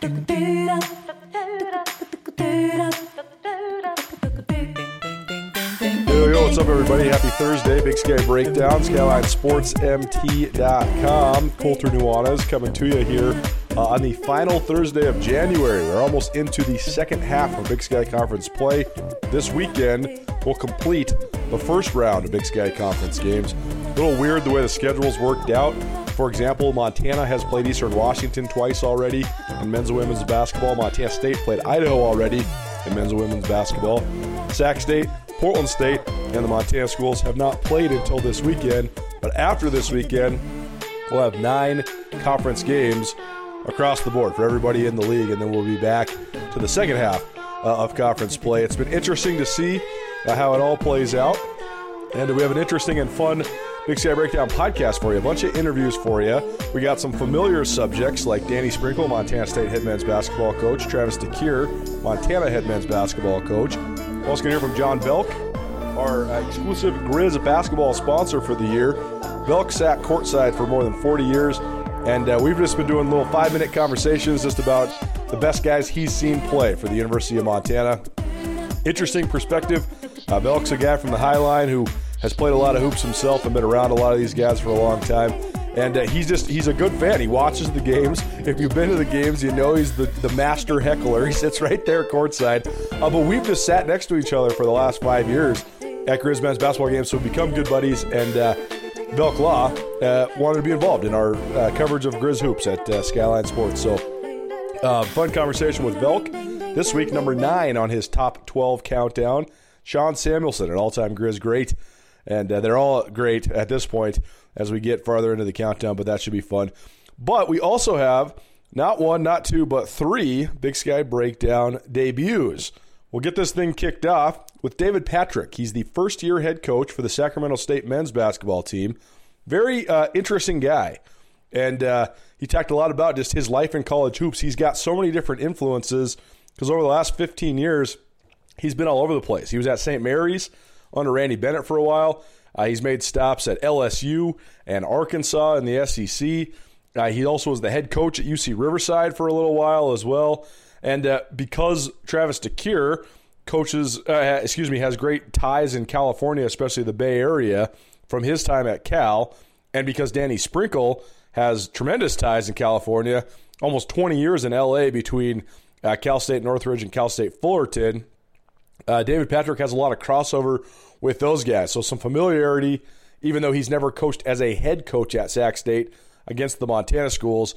Yo, what's up, everybody? Happy Thursday. Big Sky Breakdown, SkylineSportsMT.com. Colter Nuanez coming to you here uh, on the final Thursday of January. We're almost into the second half of Big Sky Conference play. This weekend, we'll complete the first round of Big Sky Conference games. A little weird the way the schedule's worked out. For example, Montana has played Eastern Washington twice already in men's and women's basketball. Montana State played Idaho already in men's and women's basketball. Sac State, Portland State, and the Montana schools have not played until this weekend. But after this weekend, we'll have nine conference games across the board for everybody in the league, and then we'll be back to the second half uh, of conference play. It's been interesting to see uh, how it all plays out, and we have an interesting and fun Big Sky Breakdown podcast for you. A bunch of interviews for you. We got some familiar subjects like Danny Sprinkle, Montana State head men's basketball coach, Travis DeCuire, Montana head men's basketball coach. We're also going to hear from John Belk, our uh, exclusive Grizz basketball sponsor for the year. Belk sat courtside for more than 40 years, and uh, we've just been doing little five minute conversations just about the best guys he's seen play for the University of Montana. Interesting perspective. Uh, Belk's a guy from the High Line who has played a lot of hoops himself and been around a lot of these guys for a long time. And uh, he's just, he's a good fan. He watches the games. If you've been to the games, you know he's the, the master heckler. He sits right there courtside. Uh, but we've just sat next to each other for the last five years at Grizz men's basketball games, so we've become good buddies. And uh, Belk Law uh, wanted to be involved in our uh, coverage of Grizz hoops at uh, Skyline Sports. So, uh, fun conversation with Belk. This week, number nine on his top 12 countdown, Sean Samuelson, an all time Grizz great. And uh, they're all great at this point as we get farther into the countdown, but that should be fun. But we also have not one, not two, but three Big Sky Breakdown debuts. We'll get this thing kicked off with David Patrick. He's the first year head coach for the Sacramento State men's basketball team. Very uh, interesting guy. And uh, he talked a lot about just his life in college hoops. He's got so many different influences because over the last 15 years, he's been all over the place. He was at St. Mary's under Randy Bennett for a while. Uh, he's made stops at LSU and Arkansas in the SEC. Uh, he also was the head coach at UC Riverside for a little while as well. And uh, because Travis DeCuire coaches, uh, excuse me, has great ties in California, especially the Bay Area, from his time at Cal, and because Danny Sprinkle has tremendous ties in California, almost 20 years in LA between uh, Cal State Northridge and Cal State Fullerton. Uh, David Patrick has a lot of crossover with those guys, so some familiarity, even though he's never coached as a head coach at Sac State against the Montana schools.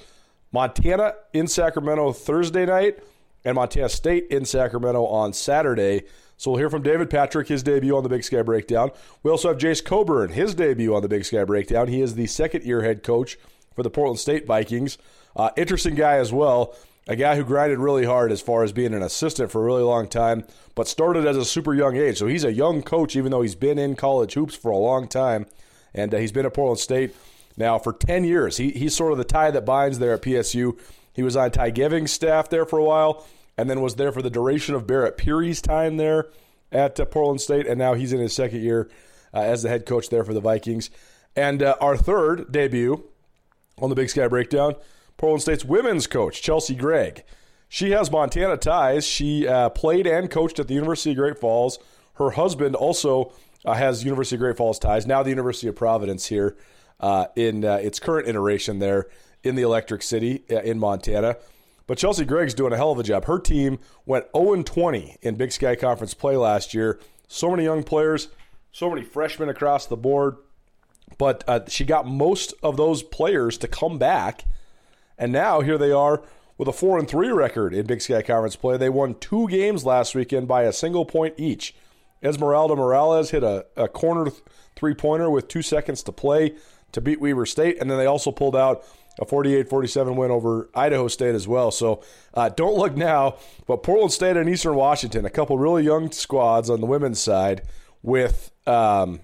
Montana in Sacramento Thursday night, and Montana State in Sacramento on Saturday. So we'll hear from David Patrick, his debut on the Big Sky Breakdown. We also have Jace Coburn, his debut on the Big Sky Breakdown. He is the second year head coach for the Portland State Vikings. Uh, interesting guy as well. A guy who grinded really hard as far as being an assistant for a really long time, but started as a super young age. So he's a young coach, even though he's been in college hoops for a long time. And uh, he's been at Portland State now for 10 years. He, he's sort of the tie that binds there at PSU. He was on Ty Geving's staff there for a while, and then was there for the duration of Barrett Peery's time there at uh, Portland State, and now he's in his second year uh, as the head coach there for the Vikings. And uh, our third debut on the Big Sky Breakdown, Portland State's women's coach, Chelsey Gregg. She has Montana ties. She uh, played and coached at the University of Great Falls. Her husband also uh, has University of Great Falls ties. Now the University of Providence here uh, in its current iteration there in the Electric City in Montana. But Chelsey Gregg's doing a hell of a job. Her team went 0 20 in Big Sky Conference play last year. So many young players, so many freshmen across the board. But uh, she got most of those players to come back. And now here they are with a 4 and 3 record in Big Sky Conference play. They won two games last weekend by a single point each. Esmeralda Morales hit a, a corner three pointer with two seconds to play to beat Weber State. And then they also pulled out a 48 47 win over Idaho State as well. So uh, don't look now, but Portland State and Eastern Washington, a couple really young squads on the women's side with um,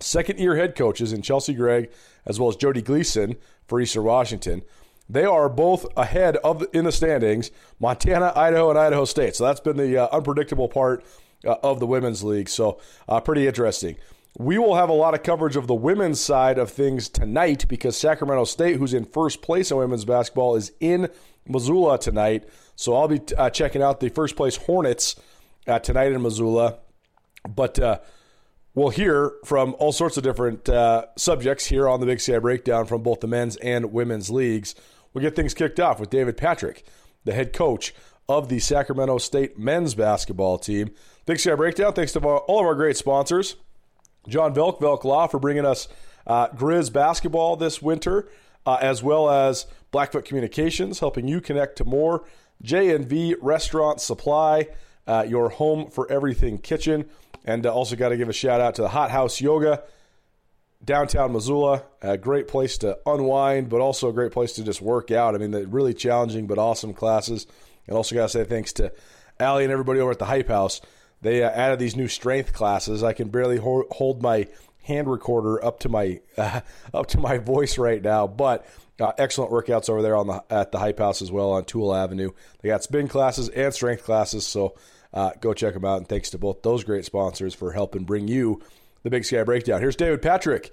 second year head coaches in Chelsey Gregg as well as Joddie Gleason for Eastern Washington. They are both ahead of in the standings, Montana, Idaho, and Idaho State. So that's been the uh, unpredictable part uh, of the women's league. So uh, pretty interesting. We will have a lot of coverage of the women's side of things tonight because Sacramento State, who's in first place in women's basketball, is in Missoula tonight. So I'll be uh, checking out the first place Hornets uh, tonight in Missoula. But uh, we'll hear from all sorts of different uh, subjects here on the Big Sky Breakdown from both the men's and women's leagues. We'll get things kicked off with David Patrick, the head coach of the Sacramento State men's basketball team. Big Sky Breakdown, thanks to all of our great sponsors. John Belk, Belk Law, for bringing us uh, Grizz basketball this winter, uh, as well as Blackfoot Communications, helping you connect to more. J&V Restaurant Supply, uh, your home for everything kitchen. And uh, also got to give a shout out to the Hot House Yoga, downtown Missoula. A great place to unwind, but also a great place to just work out. I mean, the really challenging but awesome classes. And also got to say thanks to Allie and everybody over at the Hype House they uh, added these new strength classes. I can barely ho- hold my hand recorder up to my uh, up to my voice right now, but uh, excellent workouts over there on the at the Hype House as well on Toole Avenue. They got spin classes and strength classes, so uh, go check them out. And thanks to both those great sponsors for helping bring you the Big Sky Breakdown. Here's David Patrick,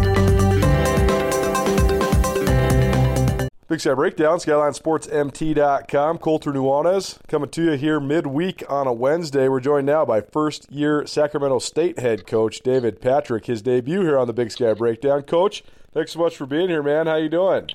Big Sky Breakdown, SkylineSportsMT.com. Colter Nuanez coming to you here midweek on a Wednesday. We're joined now by first year Sacramento State head coach David Patrick. His debut here on the Big Sky Breakdown. Coach, thanks so much for being here, man. How you doing?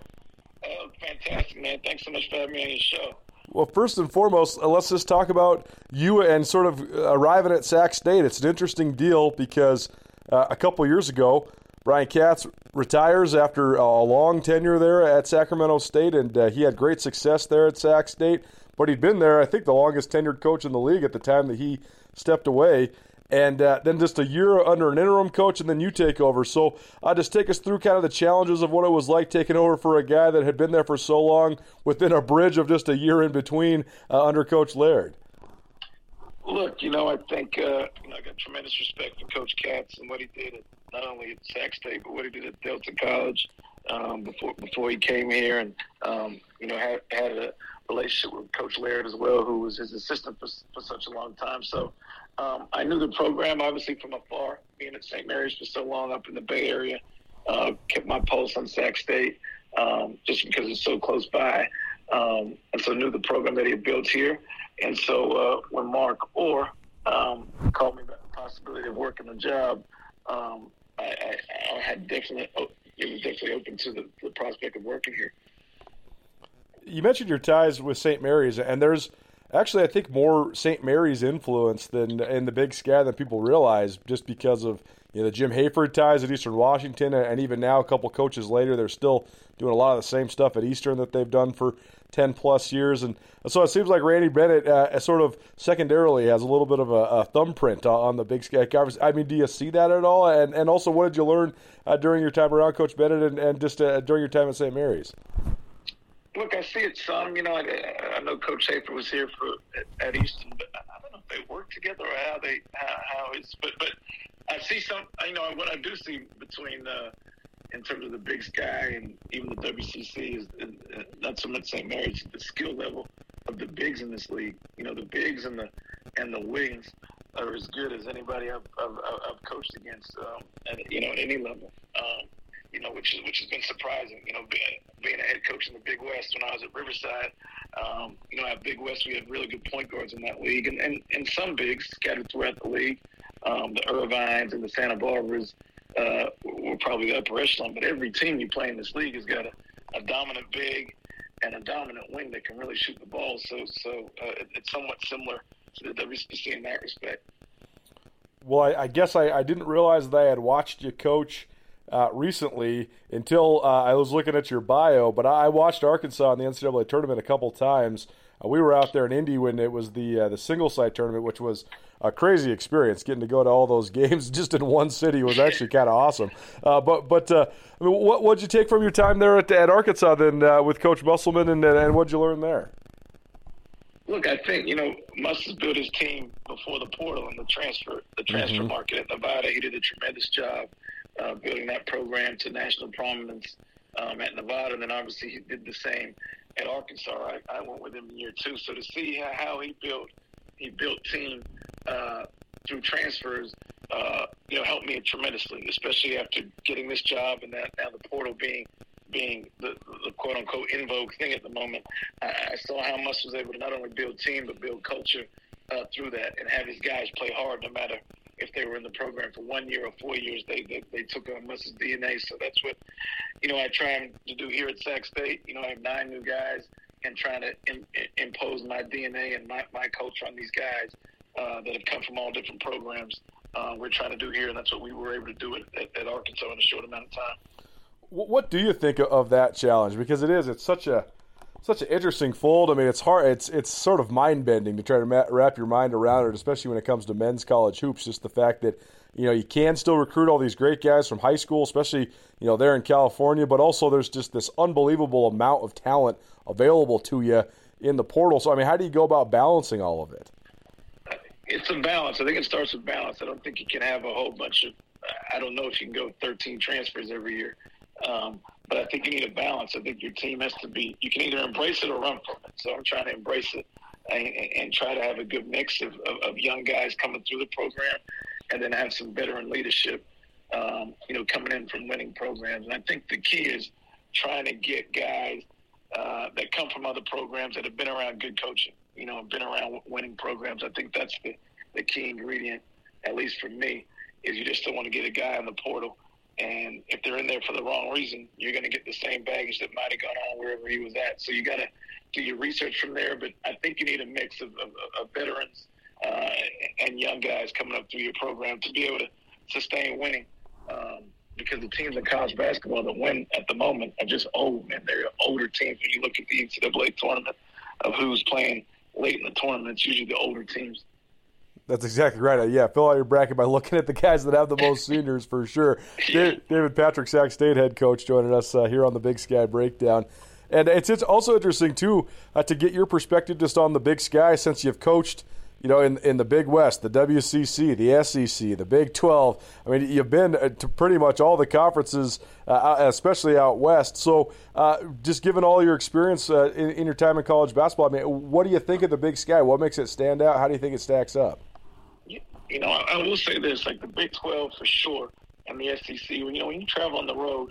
Oh, fantastic, man. Thanks so much for having me on your show. Well, first and foremost, uh, let's just talk about you and sort of arriving at Sac State. It's an interesting deal because uh, a couple years ago, Brian Katz retires after a long tenure there at Sacramento State, and uh, he had great success there at Sac State. But he'd been there, I think, the longest tenured coach in the league at the time that he stepped away. And uh, then just a year under an interim coach, and then you take over. So, uh, just take us through kind of the challenges of what it was like taking over for a guy that had been there for so long, within a bridge of just a year in between uh, under Coach Laird. Look, you know, I think uh, you know, I got tremendous respect for Coach Katz and what he did at not only at Sac State, but what he did at Delta College um, before before he came here, and um, you know had had a relationship with Coach Laird as well, who was his assistant for, for such a long time. So um, I knew the program obviously from afar, being at St. Mary's for so long up in the Bay Area. Uh, kept my pulse on Sac State um, just because it's so close by, um, and so knew the program that he had built here. And so uh, when Mark Orr um, called me about the possibility of working the job, um, I, I, I had definitely it was definitely open to the, the prospect of working here. You mentioned your ties with St. Mary's, and there's actually I think more St. Mary's influence than in the Big Sky than people realize, just because of you know the Jim Hayford ties at Eastern Washington, and even now a couple coaches later, they're still doing a lot of the same stuff at Eastern that they've done for 10 plus years. And so it seems like Randy Bennett, uh, sort of secondarily, has a little bit of a, a thumbprint on the Big Sky Conference. I mean, do you see that at all? And, and also, what did you learn uh, during your time around Coach Bennett and, and just uh, during your time at St. Mary's? Look, I see it some. You know, I, I know Coach Hayford was here for at, at Eastern, but I don't know if they work together or how they how, how it's. But but I see some. You know, what I do see between uh, in terms of the Big Sky and even the WCC is uh, not so much St. Mary's, the skill level of the bigs in this league. You know, the bigs and the and the wings are as good as anybody I've, I've, I've coached against, um, at, you know, at any level. Um, you know, which is which has been surprising. You know, being, being a head coach in the Big West when I was at Riverside, um, you know, at Big West we had really good point guards in that league, and and, and some bigs scattered throughout the league, um, the Irvines and the Santa Barbaras uh, we're probably the upper echelon. But every team you play in this league has got a, a dominant big and a dominant wing that can really shoot the ball. So, so uh, it, it's somewhat similar to the WCC in that respect. Well, I, I guess I, I, didn't realize that I had watched you coach uh, recently until uh, I was looking at your bio. But I watched Arkansas in the NCAA tournament a couple times. Uh, we were out there in Indy when it was the uh, the single site tournament, which was a crazy experience. Getting to go to all those games just in one city was actually kind of awesome. Uh, but but uh, I mean, what what'd you take from your time there at, at Arkansas then uh, with Coach Musselman, and and what'd you learn there? Look, I think you know Muss has built his team before the portal and the transfer the transfer mm-hmm. market at Nevada. He did a tremendous job uh, building that program to national prominence um, at Nevada, and then obviously he did the same at Arkansas. I, I went with him in year two, so to see how, how he built he built team uh, through transfers, uh, you know, helped me tremendously, especially after getting this job and that now the portal being being the, the quote unquote in vogue thing at the moment. I, saw how Muss was able to not only build team but build culture uh, through that and have his guys play hard no matter if they were in the program for one year or four years. They they, they took on Muss's DNA. So that's what you know I try to do here at Sac State. You know I have nine new guys and trying to in, in, impose my DNA and my, my culture on these guys uh, that have come from all different programs. Uh, we're trying to do here, and that's what we were able to do at, at, at Arkansas in a short amount of time. What do you think of that challenge? Because it is, it's such a such an interesting fold. I mean, it's hard. It's it's sort of mind bending to try to wrap your mind around it, especially when it comes to men's college hoops. Just the fact that you know you can still recruit all these great guys from high school, especially you know there in California, but also there's just this unbelievable amount of talent available to you in the portal. So I mean, how do you go about balancing all of it? It's a balance. I think it starts with balance. I don't think you can have a whole bunch of. I don't know if you can go 13 transfers every year. Um, but I think you need a balance. I think your team has to be, you can either embrace it or run from it. So I'm trying to embrace it and, and try to have a good mix of, of, of, young guys coming through the program and then have some veteran leadership, um, you know, coming in from winning programs. And I think the key is trying to get guys uh, that come from other programs that have been around good coaching, you know, been around winning programs. I think that's the, the key ingredient, at least for me, is you just don't want to get a guy in the portal – and if they're in there for the wrong reason, you're going to get the same baggage that might have gone on wherever he was at. So you got to do your research from there. But I think you need a mix of, of, of veterans uh, and young guys coming up through your program to be able to sustain winning. Um, because the teams in college basketball that win at the moment are just old, man. They're older teams. When you look at the NCAA tournament of who's playing late in the tournament, it's usually the older teams. That's exactly right. Uh, yeah, fill out your bracket by looking at the guys that have the most seniors for sure. David Patrick, Sac State head coach, joining us uh, here on the Big Sky Breakdown. And it's, it's also interesting, too, uh, to get your perspective just on the Big Sky since you've coached – you know, in in the Big West, the WCC, the SEC, the Big 12. I mean, you've been uh, to pretty much all the conferences, uh, especially out west. So, uh, just given all your experience uh, in, in, your time in college basketball, I mean, what do you think of the Big Sky? What makes it stand out? How do you think it stacks up? You know, I, I will say this: like the Big Twelve for sure, and the SEC. When you know, when you travel on the road,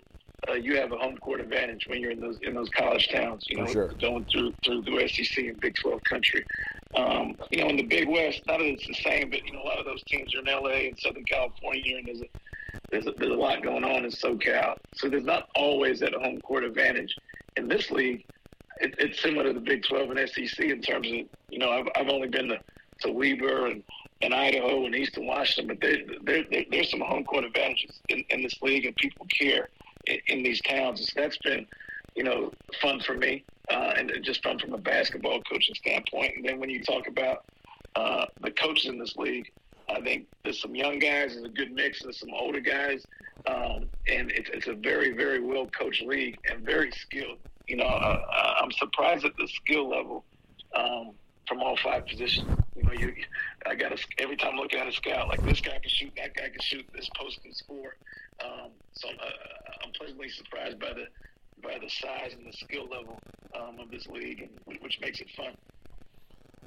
uh, you have a home court advantage when you're in those in those college towns. You know, sure. going through through the SEC and Big Twelve country. Um, you know, in the Big West, not that it's the same, but you know, a lot of those teams are in LA and Southern California, and there's a there's a, there's a lot going on in SoCal. So there's not always that home court advantage. In this league, it, it's similar to the Big 12 and SEC in terms of you know I've I've only been to to Weber and in Idaho and Eastern Washington, but there, there, there, there's some home court advantages in, in this league, and people care in, in these towns. So that's been, you know, fun for me, uh, and just fun from a basketball coaching standpoint. And then when you talk about uh, the coaches in this league, I think there's some young guys, there's a good mix, there's some older guys, um, and it's, it's a very, very well coached league and very skilled. You know, uh, I'm surprised at the skill level um, from all five positions. You know, you I got to every time looking at a scout, like this guy can shoot, that guy can shoot, this post can score. Um, so I'm, uh, I'm pleasantly surprised by the by the size and the skill level um, of this league, and, which makes it fun.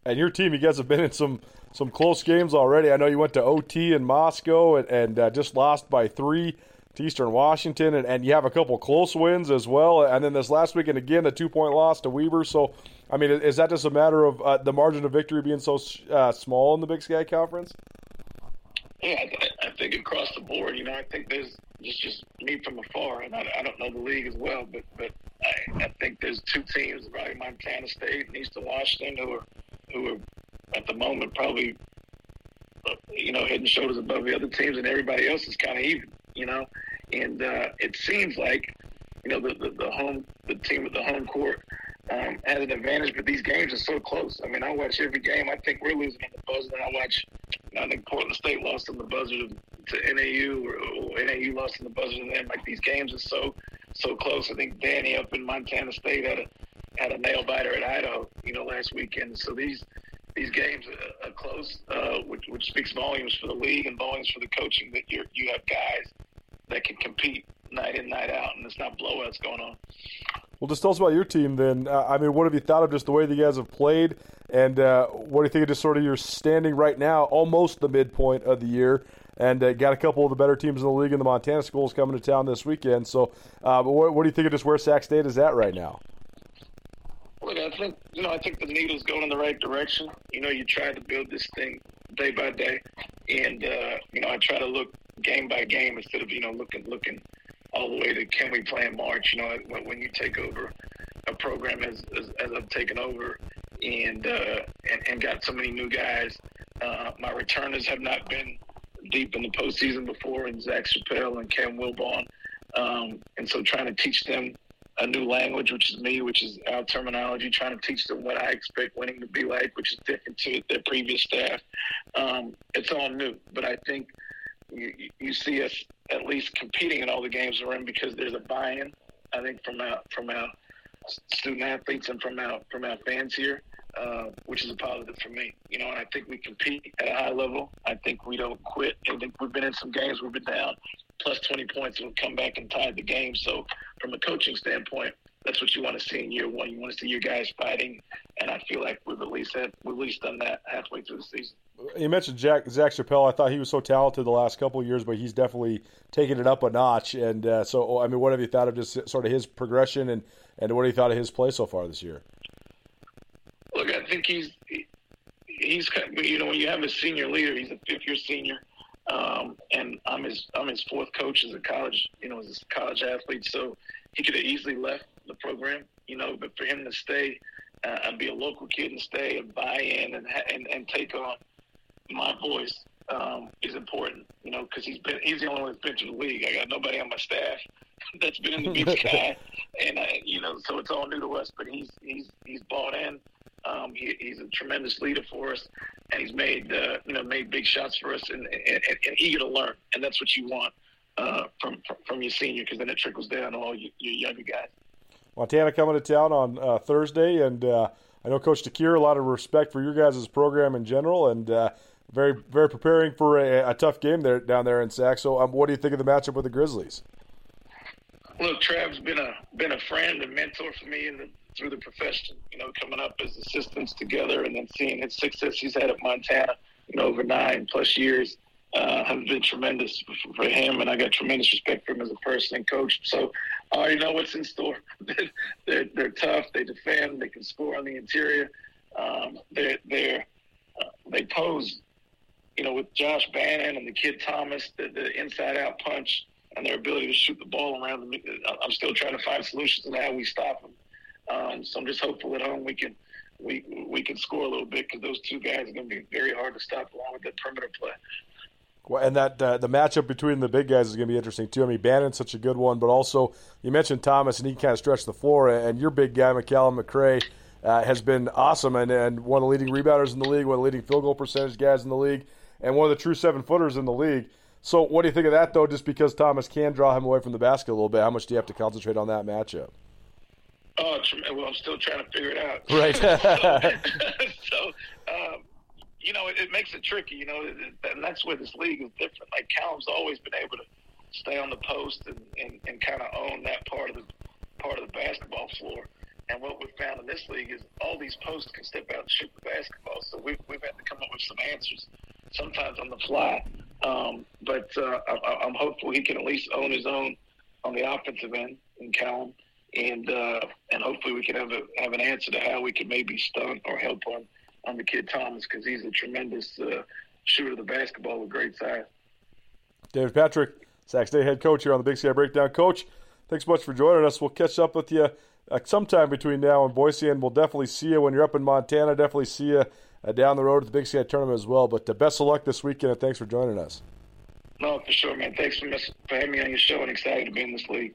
And your team, you guys have been in some some close games already. I know you went to OT in Moscow and, and uh, just lost by three to Eastern Washington, and, and you have a couple close wins as well. And then this last weekend, again, a two point loss to Weber. So, I mean, is that just a matter of uh, the margin of victory being so uh, small in the Big Sky Conference? Yeah, I think across the board, you know, I think there's just just me from afar, and I, I don't know the league as well, but but I, I think there's two teams, probably Montana State and Eastern Washington, who are who are at the moment probably you know head and shoulders above the other teams, and everybody else is kind of even you know. And uh, it seems like, you know, the, the, the home, the team with the home court um, has an advantage, but these games are so close. I mean, I watch every game. I think we're losing on the buzzer. I watch, I think Portland State lost on the buzzer to, NAU, or, or NAU lost on the buzzer to them. Like these games are so so close. I think Danny up in Montana State had a had a nail biter at Idaho, you know, last weekend. So these these games are, are close, uh, which, which speaks volumes for the league and volumes for the coaching that you you have guys that can compete night in night out, and it's not blowouts going on. Well, just tell us about your team then. Uh, I mean, what have you thought of just the way that you guys have played, and uh, what do you think of just sort of your standing right now, almost the midpoint of the year, and uh, got a couple of the better teams in the league in the Montana schools coming to town this weekend. So, uh, what, what, do you think of just where Sac State is at right now? Look, I think you know, I think the needle's going in the right direction. You know, you try to build this thing day by day, and uh, you know, I try to look game by game instead of you know looking looking all the way to can we play in March. You know, when, you take over a program as, as, as I've taken over and, uh, and and got so many new guys, uh, my returners have not been deep in the postseason before, and Zach Chappell and Cam Wilbon, um, and so trying to teach them a new language, which is me, which is our terminology, trying to teach them what I expect winning to be like, which is different to their previous staff. Um, it's all new, but I think you, you see us at least competing in all the games we're in because there's a buy-in. I think from our from our student athletes and from our from our fans here, uh, which is a positive for me. You know, and I think we compete at a high level. I think we don't quit. I think we've been in some games we've been down plus 20 points and we've come back and tied the game. So from a coaching standpoint, that's what you want to see in year one. You want to see your guys fighting, and I feel like we've at least had, we've at least done that halfway through the season. You mentioned Jack, Zach Chappell. I thought he was so talented the last couple of years, but he's definitely taken it up a notch. And uh, so, I mean, what have you thought of just sort of his progression, and, and what have you thought of his play so far this year? Look, I think he's he's you know when you have a senior leader, he's a fifth year senior, um, and I'm his I'm his fourth coach as a college you know as a college athlete. So he could have easily left the program, you know, but for him to stay uh, and be a local kid and stay and buy in and and, and take on my voice um, is important, you know, because he's been he's the only one that's been to the league. I got nobody on my staff that's been in the Big Sky, and uh, you know, so it's all new to us. But he's he's he's bought in. Um, he, he's a tremendous leader for us, and he's made uh, you know made big shots for us, and, and, and eager to learn, and that's what you want uh, from from your senior, because then it trickles down to all your, your younger guys. Montana coming to town on uh, Thursday, and uh, I know Coach DeCuire, a lot of respect for your guys' program in general, and uh, very very preparing for a, a, tough game there down there in Sac. So, um, what do you think of the matchup with the Grizzlies? Look, Trav's been a been a friend and mentor for me the, through the profession. You know, coming up as assistants together, and then seeing his success he's had at Montana, you know, over nine plus years uh, have been tremendous for, for, him, and I got tremendous respect for him as a person and coach. So I already know what's in store. they're, they're tough. They defend. They can score on the interior. Um, they're, they're uh, they pose, you know, with Josh Bannon and the kid Thomas, the, the inside-out punch and their ability to shoot the ball around. Them. I'm still trying to find solutions on how we stop them. Um, so I'm just hopeful at home we can we we can score a little bit because those two guys are going to be very hard to stop along with that perimeter play. Well, and that uh, the matchup between the big guys is going to be interesting too. I mean, Bannon's such a good one, but also you mentioned Thomas, and he kind of stretched the floor. And your big guy, McCallum McRae, uh, has been awesome, and, and one of the leading rebounders in the league, one of the leading field goal percentage guys in the league, and one of the true seven footers in the league. So, what do you think of that, though? Just because Thomas can draw him away from the basket a little bit, how much do you have to concentrate on that matchup? Oh, well, I'm still trying to figure it out. Right. so, so um, you know, it, it makes it tricky, you know, and that's where this league is different. Like Callum's always been able to stay on the post and, and, and kind of own that part of the part of the basketball floor. And what we've found in this league is all these posts can step out and shoot the basketball. So we've, we've had to come up with some answers, sometimes on the fly. Um, but uh, I, I'm hopeful he can at least own his own on the offensive end in Callum. And uh, and hopefully we can have a, have an answer to how we can maybe stunt or help him on the kid Thomas because he's a tremendous uh, shooter of the basketball with great size. David Patrick, Sac State head coach here on the Big Sky Breakdown. Coach, thanks much for joining us. We'll catch up with you uh, sometime between now and Boise, and we'll definitely see you when you're up in Montana. Definitely see you uh, down the road at the Big Sky tournament as well. But uh, best of luck this weekend, and thanks for joining us. No, for sure, man. Thanks for, for having me on your show, and excited to be in this league.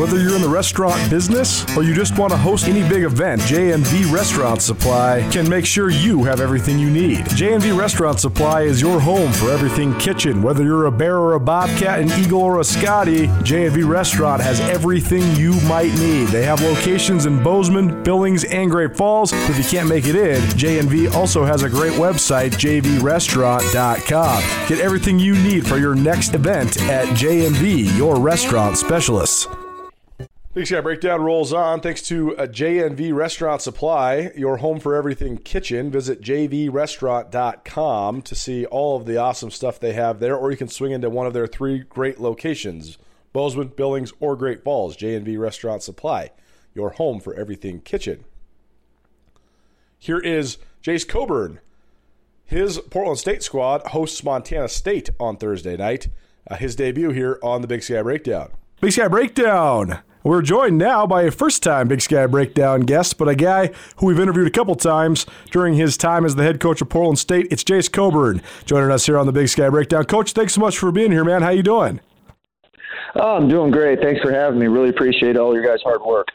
Whether you're in the restaurant business or you just want to host any big event, JNV Restaurant Supply can make sure you have everything you need. JNV Restaurant Supply is your home for everything kitchen. Whether you're a bear or a bobcat, an eagle or a Scotty, JNV Restaurant has everything you might need. They have locations in Bozeman, Billings, and Great Falls. If you can't make it in, JNV also has a great website, jvrestaurant.com. Get everything you need for your next event at JNV, your restaurant specialists. Big Sky Breakdown rolls on thanks to a JNV Restaurant Supply, your home for everything kitchen. Visit jvrestaurant.com to see all of the awesome stuff they have there, or you can swing into one of their three great locations Bozeman, Billings, or Great Falls. JNV Restaurant Supply, your home for everything kitchen. Here is Jace Coburn. His Portland State squad hosts Montana State on Thursday night. Uh, his debut here on the Big Sky Breakdown. Big Sky Breakdown. We're joined now by a first time Big Sky Breakdown guest, but a guy who we've interviewed a couple times during his time as the head coach of Portland State. It's Jace Coburn joining us here on the Big Sky Breakdown. Coach, thanks so much for being here, man. How you doing? Oh, I'm doing great. Thanks for having me. Really appreciate all your guys' hard work.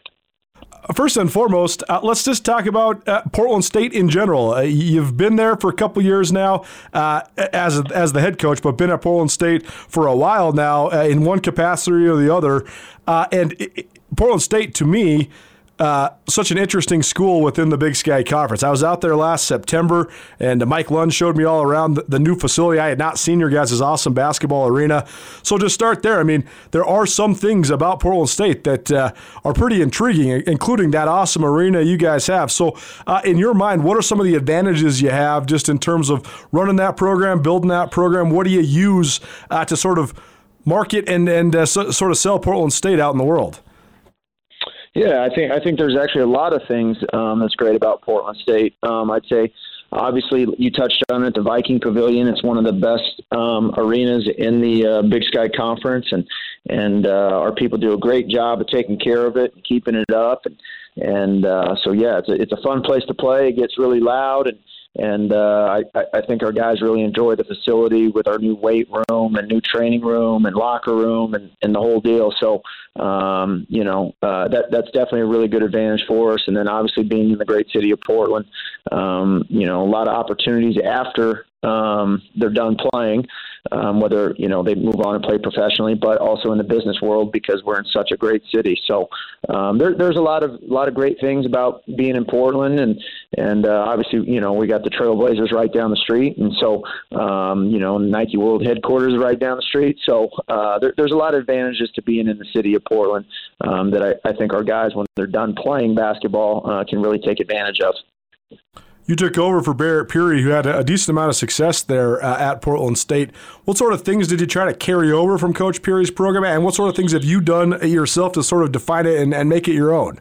First and foremost, uh, let's just talk about uh, Portland State in general. Uh, you've been there for a couple years now uh, as as the head coach, but been at Portland State for a while now uh, in one capacity or the other. Uh, and it, Portland State, to me, uh, such an interesting school within the Big Sky Conference. I was out there last September, and Mike Lund showed me all around the, the, new facility. I had not seen your guys' awesome basketball arena. So just start there. I mean, there are some things about Portland State that uh, are pretty intriguing, including that awesome arena you guys have. So, uh, in your mind, what are some of the advantages you have just in terms of running that program, building that program? What do you use uh, to sort of market and and uh, so, sort of sell Portland State out in the world? Yeah, I think I think there's actually a lot of things um, that's great about Portland State. Um, I'd say, obviously, you touched on it, the Viking Pavilion. It's one of the best um, arenas in the uh, Big Sky Conference, and and uh, our people do a great job of taking care of it, and keeping it up, and and uh, so yeah, it's a, it's a fun place to play. It gets really loud and and uh, I, I think our guys really enjoy the facility with our new weight room and new training room and locker room and, and the whole deal. So, um, you know, uh, that that's definitely a really good advantage for us. And then obviously being in the great city of Portland, um, you know, a lot of opportunities after um, they're done playing um, whether you know they move on and play professionally, but also in the business world because we're in such a great city. So um, there, there's a lot of a lot of great things about being in Portland, and and uh, obviously you know we got the Trailblazers right down the street, and so um, you know Nike World headquarters right down the street. So uh, there, there's a lot of advantages to being in the city of Portland um, that I, I think our guys, when they're done playing basketball, uh, can really take advantage of. You took over for Barrett Peery, who had a decent amount of success there uh, at Portland State. What sort of things did you try to carry over from Coach Peery's program, and what sort of things have you done yourself to sort of define it and, and make it your own?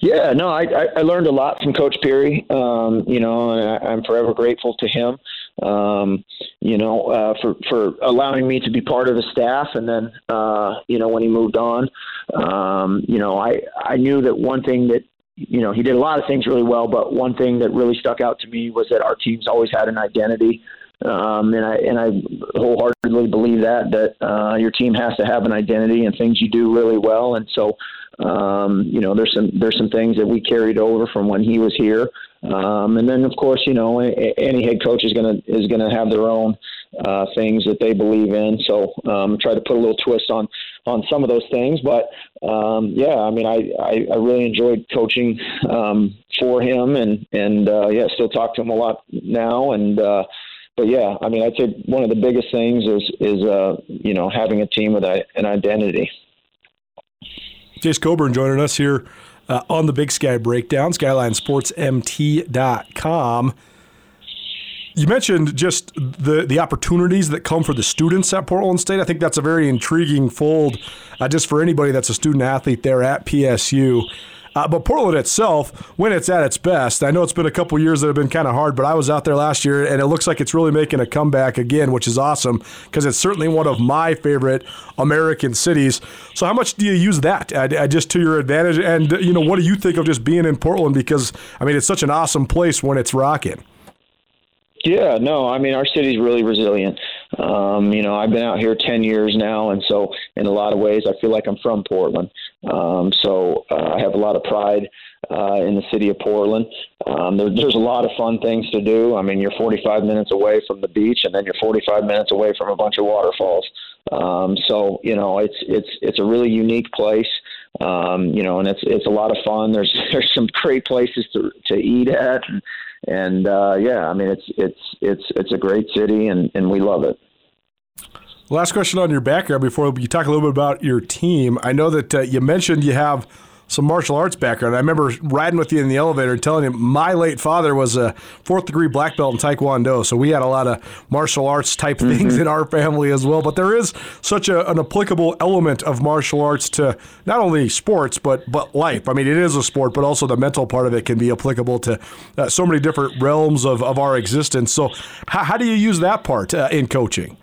Yeah, no, I, I learned a lot from Coach Peery. Um, you know, and I, am forever grateful to him. Um, you know, uh, for for allowing me to be part of the staff, and then uh, you know when he moved on, um, you know, I I knew that one thing that you know, he did a lot of things really well, but one thing that really stuck out to me was that our team's always had an identity. Um, and I and I wholeheartedly believe that that uh, your team has to have an identity and things you do really well. And so, um, you know, there's some there's some things that we carried over from when he was here. Um, and then, of course, you know, any head coach is gonna is gonna have their own uh, things that they believe in. So, um, try to put a little twist on on some of those things. But um, yeah, I mean, I, I, I really enjoyed coaching um, for him, and and uh, yeah, still talk to him a lot now. And uh, but yeah, I mean, I'd say one of the biggest things is is uh, you know having a team with a, an identity. Jace Coburn joining us here uh, on the Big Sky Breakdown, SkylineSportsMT.com. You mentioned just the the opportunities that come for the students at Portland State. I think that's a very intriguing fold, uh, just for anybody that's a student athlete there at PSU. Uh, but Portland itself, when it's at its best, I know it's been a couple years that have been kind of hard, but I was out there last year and it looks like it's really making a comeback again, which is awesome because it's certainly one of my favorite American cities. So, how much do you use that uh, uh, just to your advantage? And, you know, what do you think of just being in Portland? Because, I mean, it's such an awesome place when it's rocking. Yeah, no, I mean our city's really resilient. Um, you know, I've been out here 10 years now, and so in a lot of ways, I feel like I'm from Portland. Um, so uh, I have a lot of pride uh, in the city of Portland. Um, there, there's a lot of fun things to do. I mean, you're 45 minutes away from the beach, and then you're 45 minutes away from a bunch of waterfalls. Um, so you know, it's it's it's a really unique place. Um, you know, and it's it's a lot of fun. There's there's some great places to to eat at, and, and uh, yeah, I mean, it's it's it's it's a great city, and and we love it. Last question on your background before you talk a little bit about your team. I know that uh, you mentioned you have some martial arts background. I remember riding with you in the elevator and telling you my late father was a fourth degree black belt in Taekwondo. So we had a lot of martial arts type mm-hmm. things in our family as well. But there is such a, an applicable element of martial arts to not only sports, but, but life. I mean, it is a sport, but also the mental part of it can be applicable to uh, so many different realms of, of our existence. So, how, how do you use that part uh, in coaching?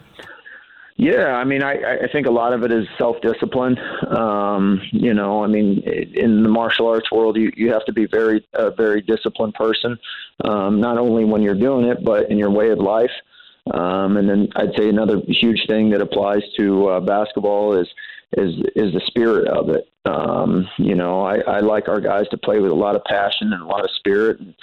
Yeah, I mean, I, I think a lot of it is self discipline. Um, you know, I mean, in the martial arts world, you, you have to be very a very disciplined person, um, not only when you're doing it, but in your way of life. Um, and then I'd say another huge thing that applies to uh, basketball is is is the spirit of it. Um, you know, I, I like our guys to play with a lot of passion and a lot of spirit. And,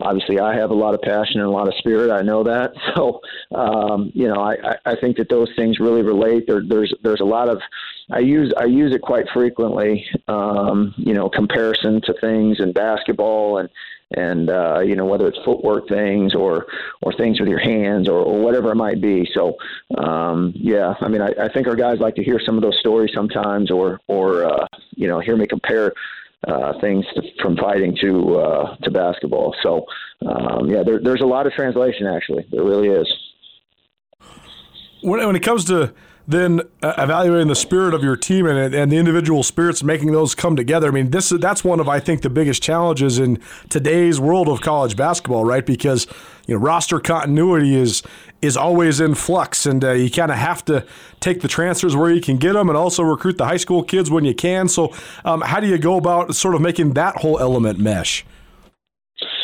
obviously I have a lot of passion and a lot of spirit. I know that. So, um, you know, I, I think that those things really relate. There, there's, there's a lot of, I use, I use it quite frequently, um, you know, comparison to things in basketball and, and, uh, you know, whether it's footwork things or, or things with your hands or, or whatever it might be. So, um, yeah, I mean, I, I think our guys like to hear some of those stories sometimes or, or, uh, you know, hear me compare uh, things to, from fighting to uh, to basketball. So um, yeah, there, there's a lot of translation actually. There really is. When, when it comes to then uh, evaluating the spirit of your team and, and the individual spirits, making those come together. I mean, this that's one of I think the biggest challenges in today's world of college basketball, right? Because you know roster continuity is is always in flux, and uh, you kind of have to take the transfers where you can get them, and also recruit the high school kids when you can. So, um, how do you go about sort of making that whole element mesh?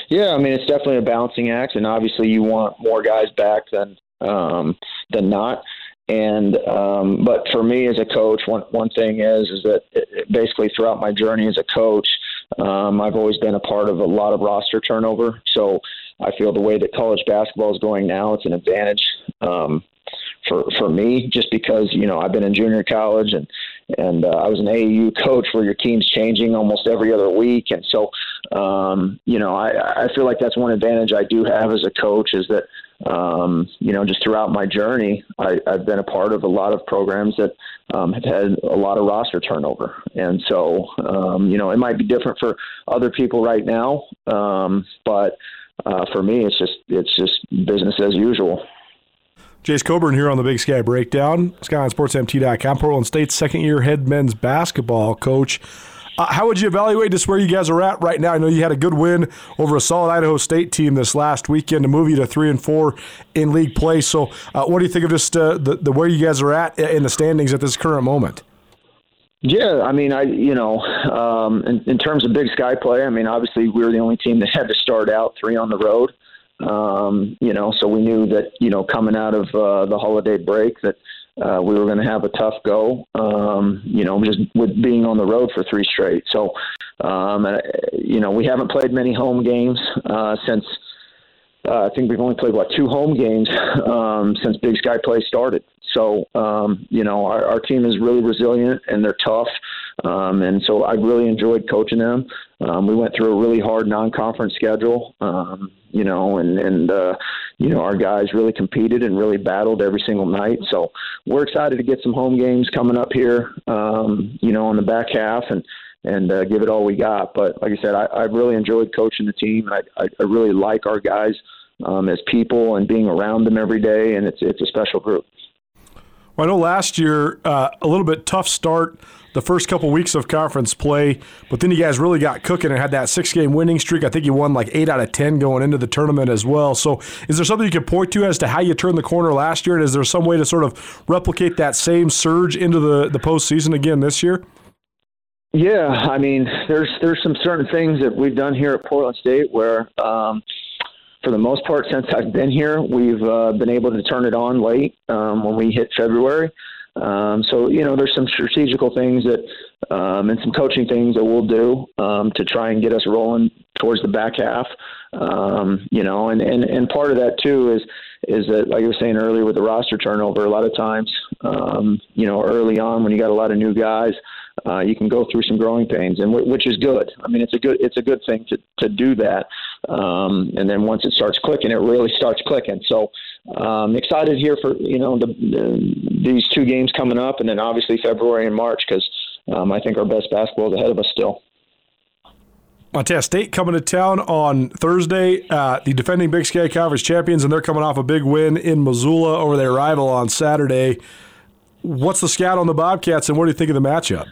Yeah, I mean it's definitely a balancing act, and obviously you want more guys back than um, than not. And um, but for me as a coach, one one thing is is that it, basically throughout my journey as a coach, um, I've always been a part of a lot of roster turnover. So I feel the way that college basketball is going now, it's an advantage um, for for me, just because you know I've been in junior college and and uh, I was an AAU coach where your team's changing almost every other week, and so um, you know I I feel like that's one advantage I do have as a coach is that um, you know, just throughout my journey, I, have been a part of a lot of programs that um, have had a lot of roster turnover. And so, um, you know, it might be different for other people right now, um, but uh, for me, it's just it's just business as usual. Jace Coburn here on the Big Sky Breakdown, SkylineSportsMT.com, Portland State's second year head men's basketball coach. Uh, how would you evaluate just where you guys are at right now? I know you had a good win over a solid Idaho State team this last weekend to move you to three and four in league play. So, uh, what do you think of just uh, the, the where you guys are at in the standings at this current moment? Yeah, I mean, I you know, um, in, in terms of Big Sky play, I mean, obviously we were the only team that had to start out three on the road. Um, you know, so we knew that you know coming out of uh, the holiday break that uh, we were going to have a tough go, um, you know, just with being on the road for three straight. So, um, and, you know, we haven't played many home games uh, since. Uh, I think we've only played what two home games um, since Big Sky Play started. So um, you know our, our team is really resilient and they're tough, um, and so I really enjoyed coaching them. Um, we went through a really hard non-conference schedule, um, you know, and and uh, you know our guys really competed and really battled every single night. So we're excited to get some home games coming up here, um, you know, on the back half and and uh, give it all we got. But like I said, I, I really enjoyed coaching the team. I, I, I really like our guys um, as people and being around them every day, and it's it's a special group. Well, I know last year uh, a little bit tough start the first couple weeks of conference play, but then you guys really got cooking and had that six game winning streak. I think you won like eight out of 10 going into the tournament as well. So, is there something you can point to as to how you turned the corner last year? And is there some way to sort of replicate that same surge into the, the postseason again this year? Yeah, I mean, there's there's some certain things that we've done here at Portland State where um, for the most part, since I've been here, we've uh, been able to turn it on late um, when we hit February. Um, so you know, there's some strategical things that um, and some coaching things that we'll do um, to try and get us rolling towards the back half. Um, you know, and, and and part of that too is is that like I was saying earlier with the roster turnover, a lot of times, um, you know, early on when you got a lot of new guys. Uh, you can go through some growing pains, and w- which is good. I mean, it's a good it's a good thing to to do that. Um, and then once it starts clicking, it really starts clicking. So um, excited here for you know the, the, these two games coming up, and then obviously February and March because um, I think our best basketball is ahead of us still. Montana State coming to town on Thursday. Uh, the defending Big Sky Conference champions, and they're coming off a big win in Missoula over their rival on Saturday. What's the scout on the Bobcats, and what do you think of the matchup?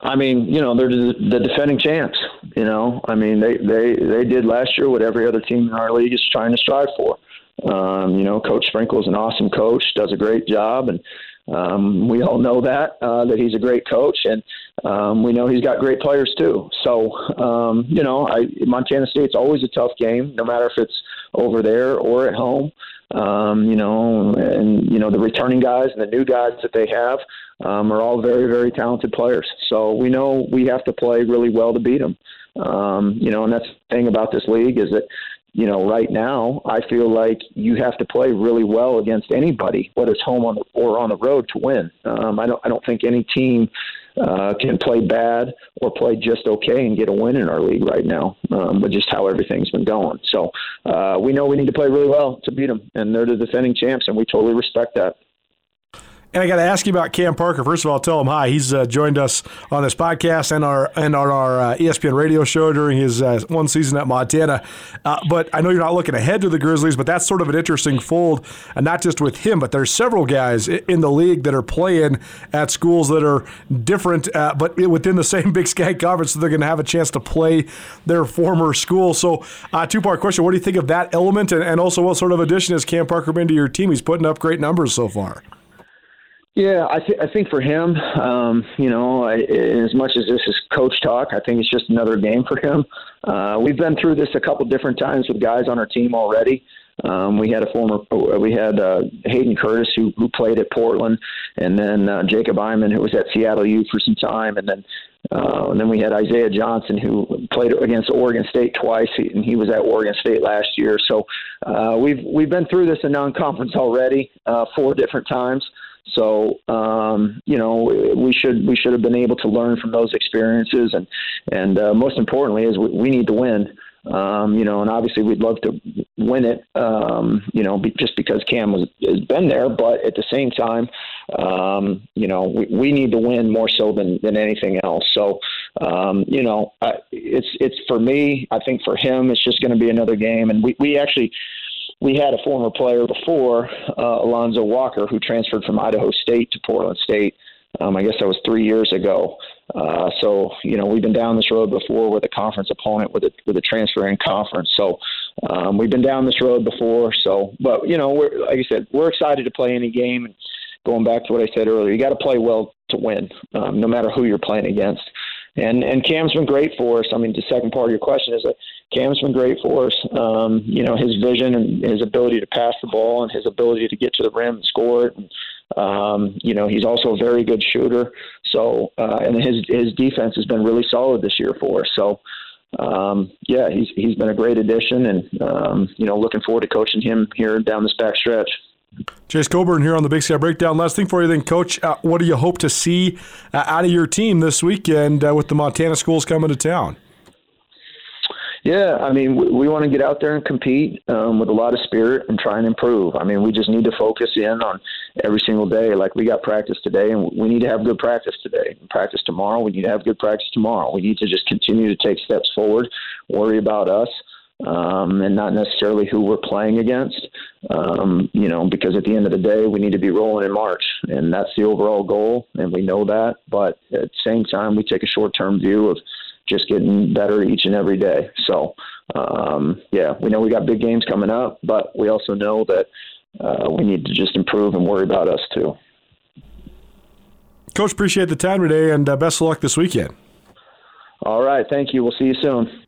I mean, you know, they're the, defending champs. You know, I mean, they they they did last year what every other team in our league is trying to strive for. Um, you know, Coach Sprinkle's an awesome coach, does a great job, and um, we all know that uh, that he's a great coach, and um, we know he's got great players too. So, um, you know, I, Montana State's always a tough game, no matter if it's over there or at home. Um, you know, and you know the returning guys and the new guys that they have um, are all very, very talented players. So we know we have to play really well to beat them. Um, you know, and that's the thing about this league is that you know, right now, I feel like you have to play really well against anybody, whether it's home on the, or on the road, to win. Um, I don't, I don't think any team uh, can play bad or play just okay and get a win in our league right now, um, but just how everything's been going. So uh, we know we need to play really well to beat them, and they're the defending champs, and we totally respect that. And I got to ask you about Cam Parker. First of all, tell him hi. He's uh, joined us on this podcast and our and on our uh, ESPN radio show during his uh, one season at Montana. Uh, but I know you're not looking ahead to the Grizzlies, but that's sort of an interesting fold, and not just with him, but there's several guys in the league that are playing at schools that are different, uh, but within the same Big Sky Conference, so they're going to have a chance to play their former school. So, uh, two part question: What do you think of that element, and, and also what sort of addition has Cam Parker been to your team? He's putting up great numbers so far. Yeah, I, th- I think for him, um, you know, I, as much as this is coach talk, I think it's just another game for him. Uh, we've been through this a couple different times with guys on our team already. Um, we had a former, we had uh, Hayden Curtis who who played at Portland, and then uh, Jacob Iman who was at Seattle U for some time, and then uh, and then we had Isaiah Johnson who played against Oregon State twice, and he was at Oregon State last year. So uh, we've we've been through this in non-conference already uh, four different times. So um, you know we should we should have been able to learn from those experiences, and and uh, most importantly is we, we need to win. Um, you know, and obviously we'd love to win it. Um, you know, be, just because Cam was, has been there, but at the same time, um, you know, we, we need to win more so than than anything else. So, um, you know, I, it's it's for me. I think for him, it's just going to be another game, and we we actually we had a former player before, uh, Alonzo Walker, who transferred from Idaho State to Portland State. Um, I guess that was three years ago. Uh, so you know we've been down this road before with a conference opponent with a with a transferring conference. So um, we've been down this road before. So, but you know, we're like I said, we're excited to play any game. And going back to what I said earlier, you got to play well to win, um, no matter who you're playing against. And and Cam's been great for us. I mean, the second part of your question is that Cam's been great for us. Um, you know, his vision and his ability to pass the ball and his ability to get to the rim and score it. And, um, you know, he's also a very good shooter. So, uh, and his his defense has been really solid this year for us. So, um, yeah, he's he's been a great addition, and um, you know, looking forward to coaching him here down this back stretch. Jase Coburn here on the Big Sky Breakdown. Last thing for you, then, Coach. Uh, what do you hope to see uh, out of your team this weekend uh, with the Montana schools coming to town? Yeah, I mean, we, we want to get out there and compete um, with a lot of spirit and try and improve. I mean, we just need to focus in on every single day. Like we got practice today, and we need to have good practice today. Practice tomorrow, we need to have good practice tomorrow. We need to just continue to take steps forward, worry about us, um, and not necessarily who we're playing against. Um, you know, because at the end of the day, we need to be rolling in March, and that's the overall goal, and we know that. But at the same time, we take a short-term view of just getting better each and every day. So, um, yeah, we know we got big games coming up, but we also know that uh, we need to just improve and worry about us too. Coach, appreciate the time today, and uh, best of luck this weekend. All right, thank you. We'll see you soon.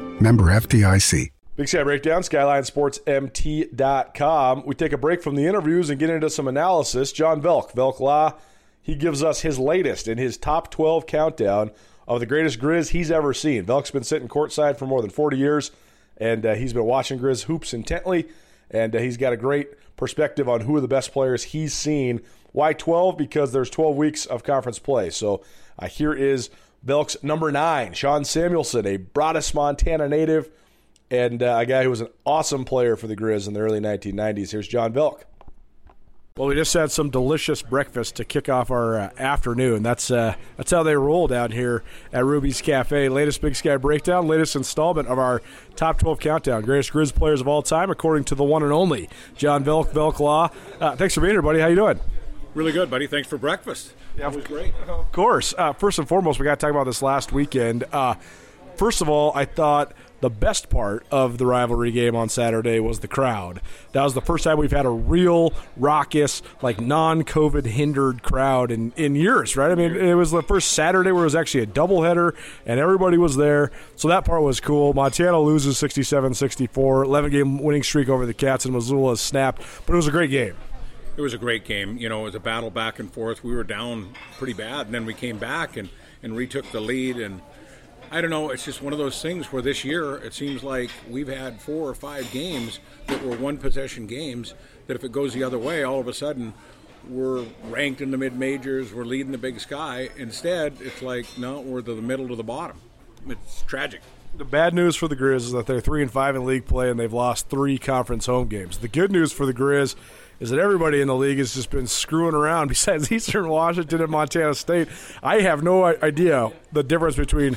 Member FDIC. Big Sky Breakdown, SkylineSportsMT.com. We take a break from the interviews and get into some analysis. John Belk, Belk Law, he gives us his latest in his top 12 countdown of the greatest Grizz he's ever seen. Belk's been sitting courtside for more than 40 years, and uh, he's been watching Grizz hoops intently, and uh, he's got a great perspective on who are the best players he's seen. Why 12? Because there's 12 weeks of conference play. So uh, here is Belk's number nine, Sean Samuelson, a Broadus, Montana native and uh, a guy who was an awesome player for the Grizz in the early 1990s. Here's John Belk. Well, we just had some delicious breakfast to kick off our uh, afternoon. That's uh, that's how they roll down here at Ruby's Cafe. Latest Big Sky breakdown, latest installment of our top 12 countdown, greatest Grizz players of all time, according to the one and only John Belk Belk Law. Uh, thanks for being here, buddy. How you doing? Really good, buddy. Thanks for breakfast. Yeah, it was great. Of course. Uh, first and foremost, we got to talk about this last weekend. Uh, first of all, I thought the best part of the rivalry game on Saturday was the crowd. That was the first time we've had a real raucous, like non-COVID hindered crowd in, in years, right? I mean, it was the first Saturday where it was actually a doubleheader and everybody was there. So that part was cool. Montana loses 67-64, 11 game winning streak over the Cats and Missoula snapped, but it was a great game. It was a great game. You know, it was a battle back and forth. We were down pretty bad, and then we came back and, and retook the lead and – I don't know. It's just one of those things where this year it seems like we've had four or five games that were one possession games. That if it goes the other way, all of a sudden we're ranked in the mid majors, we're leading the Big Sky. Instead, it's like no, we're the middle to the bottom. It's tragic. The bad news for the Grizz is that they're three and five in league play, and they've lost three conference home games. The good news for the Grizz is that everybody in the league has just been screwing around besides Eastern Washington and Montana State. I have no idea the difference between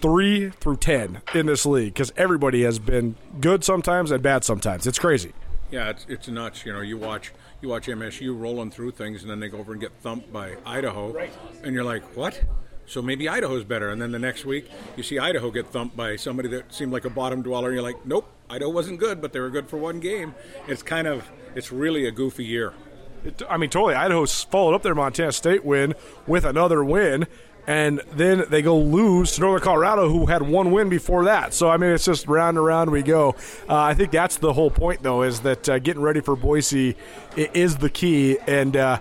three through ten in this league because everybody has been good sometimes and bad sometimes. It's crazy. Yeah, it's, it's nuts. You know, you watch you watch MSU rolling through things, and then they go over and get thumped by Idaho, right. and you're like, what? So maybe Idaho's better. And then the next week, you see Idaho get thumped by somebody that seemed like a bottom dweller, and you're like, nope, Idaho wasn't good, but they were good for one game. It's kind of, it's really a goofy year. It, I mean, totally. Idaho followed up their Montana State win with another win, and then they go lose to Northern Colorado, who had one win before that. So I mean, it's just round and round we go. Uh, I think that's the whole point, though, is that uh, getting ready for Boise is the key. And uh,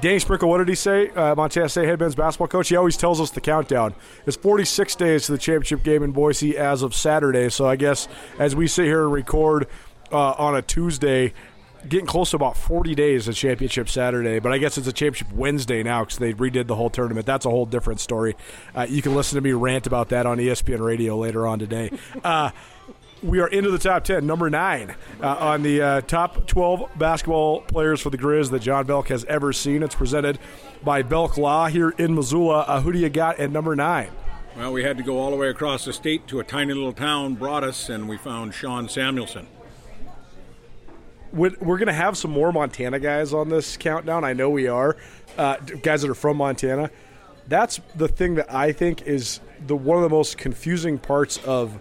Danny Sprinkle, what did he say? Uh, Montana State head men's basketball coach. He always tells us the countdown. It's 46 days to the championship game in Boise as of Saturday. So I guess as we sit here and record uh, on a Tuesday getting close to about 40 days to championship Saturday, but I guess it's a championship Wednesday now because they redid the whole tournament. That's a whole different story. Uh, you can listen to me rant about that on ESPN Radio later on today. Uh, we are into the top 10, number nine uh, on the uh, top 12 basketball players for the Grizz that John Belk has ever seen. It's presented by Belk Law here in Missoula. Uh, who do you got at number nine? Well, we had to go all the way across the state to a tiny little town, Broadus, and we found Sean Samuelson we're going to have some more Montana guys on this countdown. I know we are, uh, guys that are from Montana. That's the thing that I think is the one of the most confusing parts of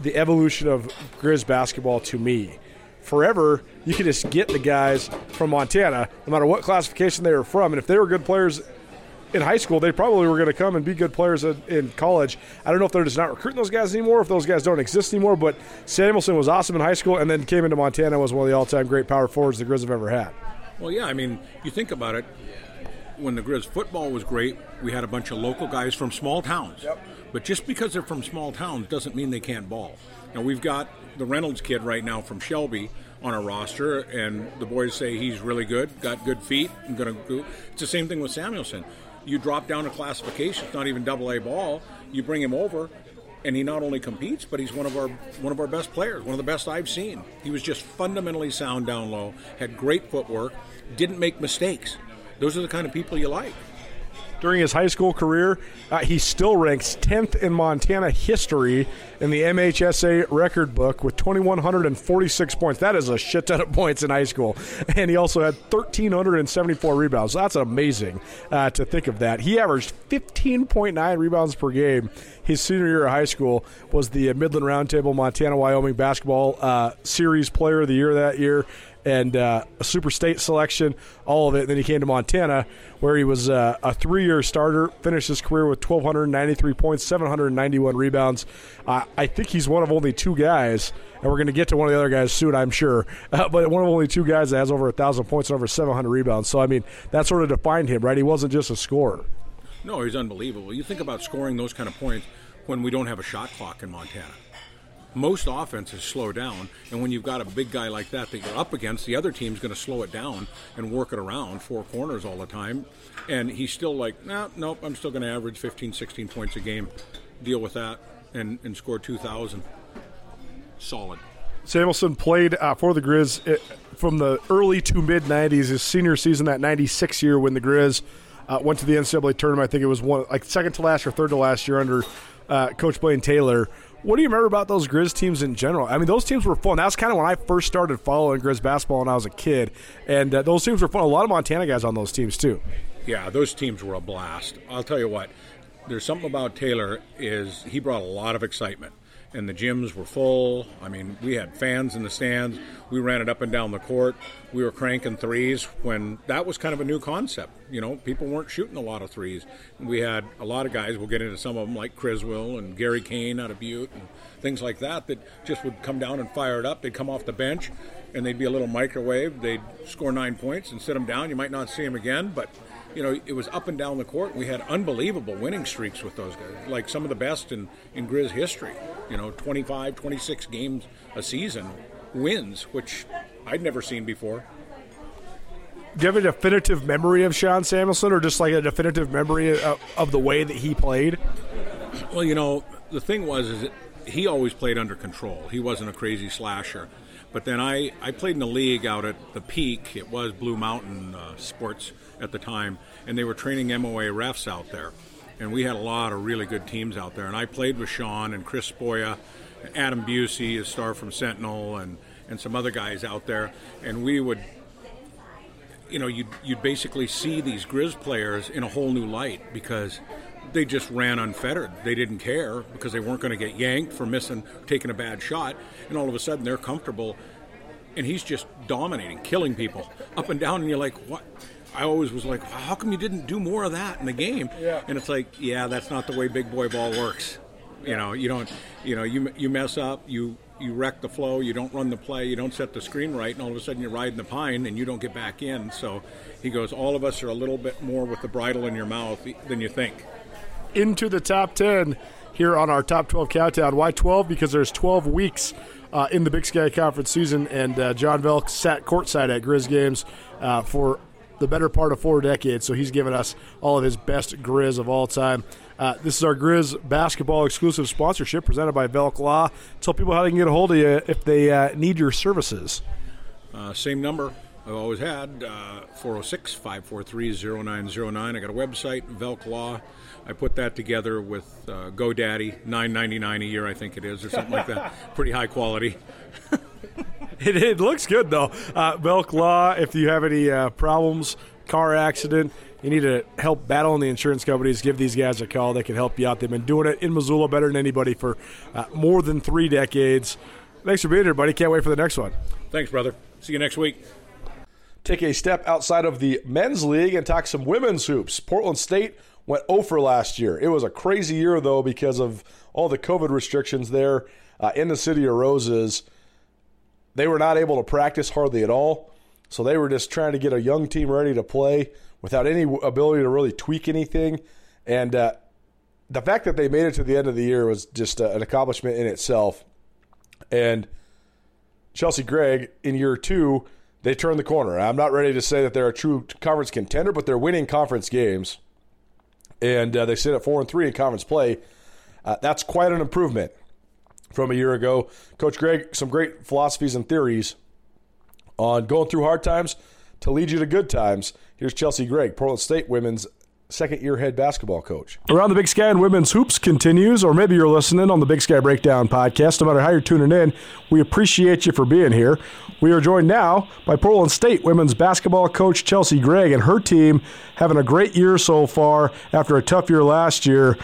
the evolution of Grizz basketball to me. Forever, you could just get the guys from Montana, no matter what classification they were from, and if they were good players in high school, they probably were going to come and be good players in, in, college. I don't know if they're just not recruiting those guys anymore, if those guys don't exist anymore. But Samuelson was awesome in high school, and then came into Montana was one of the all-time great power forwards the Grizz have ever had. Well, yeah, I mean, you think about it. When the Grizz football was great, we had a bunch of local guys from small towns. Yep. But just because they're from small towns doesn't mean they can't ball. Now we've got the Reynolds kid right now from Shelby on our roster, and the boys say he's really good, got good feet, and going to go. It's the same thing with Samuelson you drop down a classification. It's not even double A ball. You bring him over, and he not only competes, but he's one of our one of our best players, one of the best I've seen. He was just fundamentally sound down low, had great footwork, didn't make mistakes. Those are the kind of people you like. During his high school career. Uh, he still ranks 10th in Montana history in the MHSA record book with 2,146 points. That is a shit ton of points in high school. And he also had 1,374 rebounds. That's amazing uh, to think of that. He averaged 15.9 rebounds per game his senior year of high school, was the Midland Roundtable Montana Wyoming basketball uh, series player of the year that year and uh, a super state selection, all of it. And then he came to Montana, where he was uh, a three year starter, finished his career with 1,293 points, 791 rebounds. Uh, I think he's one of only two guys, and we're going to get to one of the other guys soon, I'm sure, but one of only two guys that has over 1,000 points and over 700 rebounds. So, I mean, that sort of defined him, right? He wasn't just a scorer. No, he's unbelievable. You think about scoring those kind of points when we don't have a shot clock in Montana most offenses slow down, and when you've got a big guy like that that you're up against, the other team's going to slow it down and work it around four corners all the time. And he's still like, nah, nope, I'm still going to average 15, 16 points a game. Deal with that and, and score 2,000. Solid. Samuelson played uh, for the Grizz uh, from the early to mid 90s, his senior season, that 96 year when the Grizz uh, went to the NCAA tournament. I think it was one like second to last or third to last year under uh, Coach Blaine Taylor. What do you remember about those Grizz teams in general? I mean, those teams were fun. That's kind of when I first started following Grizz basketball when I was a kid, and uh, those teams were fun. A lot of Montana guys on those teams too. Yeah, those teams were a blast. I'll tell you what. There's something about Taylor is he brought a lot of excitement and the gyms were full. I mean, we had fans in the stands. We ran it up and down the court. We were cranking threes when that was kind of a new concept. You know, people weren't shooting a lot of threes. We had a lot of guys. We'll get into some of them like Criswell and Gary Kane out of Butte and things like that that just would come down and fire it up. They'd come off the bench and they'd be a little microwave. They'd score nine points and sit them down. You might not see them again, but you know, it was up and down the court. We had unbelievable winning streaks with those guys, like some of the best in, in Grizz history. You know, 25, 26 games a season wins, which I'd never seen before. Do you have a definitive memory of Sean Samuelson, or just like a definitive memory of, of the way that he played? Well, you know, the thing was is he always played under control. He wasn't a crazy slasher. But then I, I played in the league out at the peak. It was Blue Mountain uh, Sports at the time, and they were training MOA refs out there. And we had a lot of really good teams out there. And I played with Sean and Chris Spoya, Adam Busey, a star from Sentinel, and, and some other guys out there. And we would, you know, you'd, you'd basically see these Grizz players in a whole new light because they just ran unfettered. They didn't care because they weren't going to get yanked for missing, taking a bad shot, and all of a sudden they're comfortable, and he's just dominating, killing people up and down, and you're like, what? I always was like, how come you didn't do more of that in the game? Yeah. And it's like, yeah, that's not the way big boy ball works. You know, you don't, you know, you you mess up, you you wreck the flow, you don't run the play, you don't set the screen right, and all of a sudden you're riding the pine and you don't get back in. So he goes, all of us are a little bit more with the bridle in your mouth than you think into the top 10 here on our top 12 countdown. Why 12? Because there's 12 weeks uh, in the Big Sky Conference season, and uh, John Belk sat courtside at Grizz games uh, for the better part of four decades, so he's given us all of his best Grizz of all time. Uh, this is our Grizz basketball exclusive sponsorship presented by Belk Law. Tell people how they can get a hold of you if they uh, need your services. Uh, same number, I've always had uh, 406 543 0909. I got a website, Belk Law. I put that together with uh, GoDaddy, nine ninety nine a year, I think it is, or something like that. Pretty high quality. it, it, looks good though. Uh, Belk Law. If you have any uh, problems, car accident, you need to help battle in the insurance companies. Give these guys a call. They can help you out. They've been doing it in Missoula better than anybody for uh, more than three decades. Thanks for being here, buddy. Can't wait for the next one. Thanks, brother. See you next week take a step outside of the men's league and talk some women's hoops. Portland State went over last year. It was a crazy year, though, because of all the COVID restrictions there uh, in the City of Roses. They were not able to practice hardly at all. So they were just trying to get a young team ready to play without any ability to really tweak anything. And uh, the fact that they made it to the end of the year was just uh, an accomplishment in itself. And Chelsey Gregg in year two they turned the corner. I'm not ready to say that they're a true conference contender, but they're winning conference games, and uh, they sit at four and three in conference play. Uh, that's quite an improvement from a year ago. Coach Gregg, some great philosophies and theories on going through hard times to lead you to good times. Here's Chelsey Gregg, Portland State women's second year head basketball coach. Around the Big Sky and Women's Hoops continues, or maybe you're listening on the Big Sky Breakdown podcast. No matter how you're tuning in, we appreciate you for being here. We are joined now by Portland State women's basketball coach Chelsey Gregg and her team having a great year so far after a tough year last year.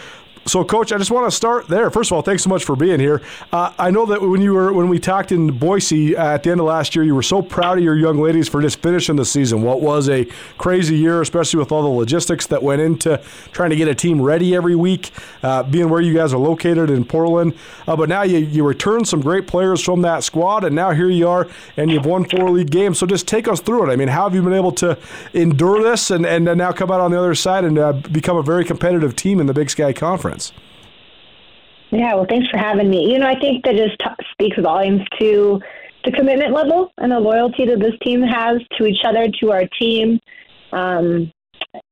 So, Coach, I just want to start there. First of all, thanks so much for being here. Uh, I know that when you were when we talked in Boise at the end of last year, you were so proud of your young ladies for just finishing the season. What was a crazy year, especially with all the logistics that went into trying to get a team ready every week, uh, being where you guys are located in Portland. Uh, but now you you returned some great players from that squad, and now here you are, and you've won four league games. So just take us through it. I mean, how have you been able to endure this and and now come out on the other side and uh, become a very competitive team in the Big Sky Conference? Yeah, well, thanks for having me. You know, I think that just t- speaks volumes to the commitment level and the loyalty that this team has to each other, to our team. Um,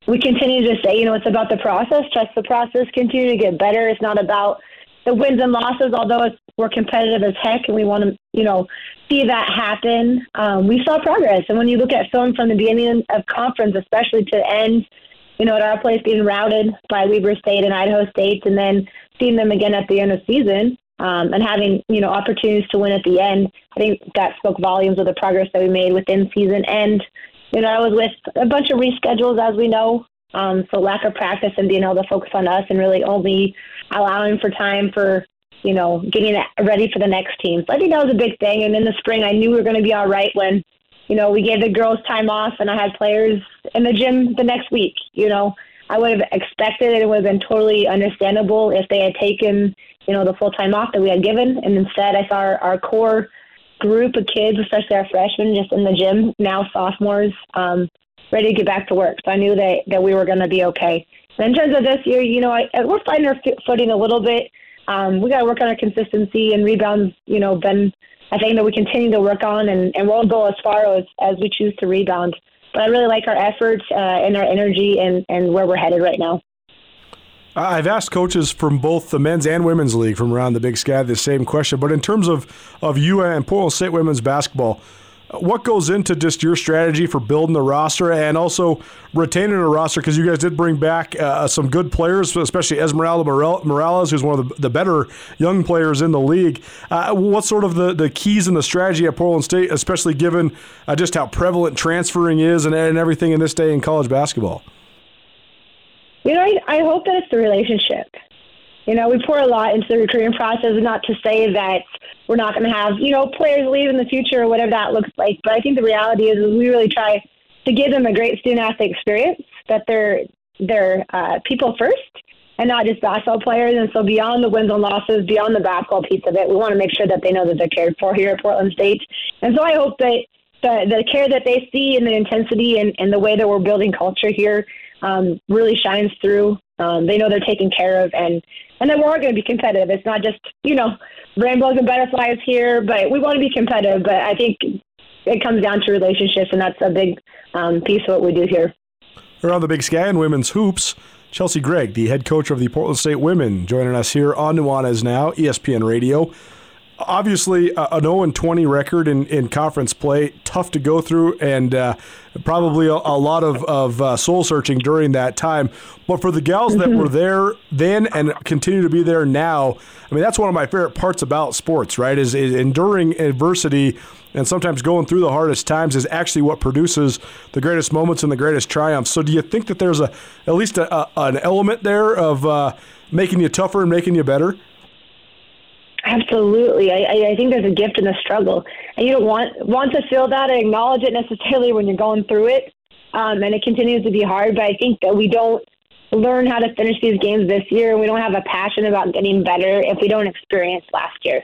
we continue to say, you know, it's about the process. Trust the process. Continue to get better. It's not about the wins and losses, although we're competitive as heck and we want to, you know, see that happen. Um, we saw progress. And when you look at film from the beginning of conference, especially to end, you know, at our place being routed by Weber State and Idaho State, and then seeing them again at the end of season um, and having you know opportunities to win at the end. I think that spoke volumes of the progress that we made within season. And you know, I was with a bunch of reschedules, as we know. Um, so lack of practice and being able to focus on us and really only allowing for time for you know getting ready for the next team. So I think that was a big thing. And in the spring, I knew we were going to be all right when you know we gave the girls time off and I had players in the gym the next week. You know I would have expected it would have been totally understandable if they had taken, you know, the full time off that we had given. And instead, I saw our, our core group of kids, especially our freshmen, just in the gym, now sophomores, um, ready to get back to work. So I knew that, that we were going to be okay. In terms of this year, you know, I, we're finding our footing a little bit. Um, we got to work on our consistency and rebounds, you know, been a thing that we continue to work on, and, and we'll go as far as, as we choose to rebound but I really like our efforts uh, and our energy and, and where we're headed right now. I've asked coaches from both the men's and women's league from around the Big Sky the same question, but in terms of of you and Portland State women's basketball, what goes into just your strategy for building the roster and also retaining a roster? Because you guys did bring back uh, some good players, especially Esmeralda Morales, who's one of the, the better young players in the league. Uh, what's sort of the, the keys and the strategy at Portland State, especially given uh, just how prevalent transferring is and, and everything in this day in college basketball? You know, I, I hope that it's the relationship. You know, we pour a lot into the recruiting process, not to say that we're not going to have, you know, players leave in the future or whatever that looks like. But I think the reality is, is we really try to give them a great student athlete experience, that they're they're uh, people first and not just basketball players. And so beyond the wins and losses, beyond the basketball piece of it, we want to make sure that they know that they're cared for here at Portland State. And so I hope that the, the care that they see and the intensity and, and the way that we're building culture here um, really shines through. Um, they know they're taken care of and, and then we're going to be competitive. It's not just, you know, rainbows and butterflies here, but we want to be competitive. But I think it comes down to relationships, and that's a big um, piece of what we do here. Around the Big Sky and women's hoops, Chelsey Gregg, the head coach of the Portland State women, joining us here on Nuanez Now, ESPN Radio obviously an 0 20 record in, in conference play, tough to go through, and uh, probably a, a, lot of, of uh, soul searching during that time. But for the gals that were there then and continue to be there now, I mean, that's one of my favorite parts about sports, right? Is, is enduring adversity and sometimes going through the hardest times is actually what produces the greatest moments and the greatest triumphs. So, do you think that there's a at least a, a, an element there of uh, making you tougher and making you better? Absolutely. I, I think there's a gift in the struggle. And you don't want want to feel that and acknowledge it necessarily when you're going through it. Um, and it continues to be hard, but I think that we don't learn how to finish these games this year and we don't have a passion about getting better if we don't experience last year.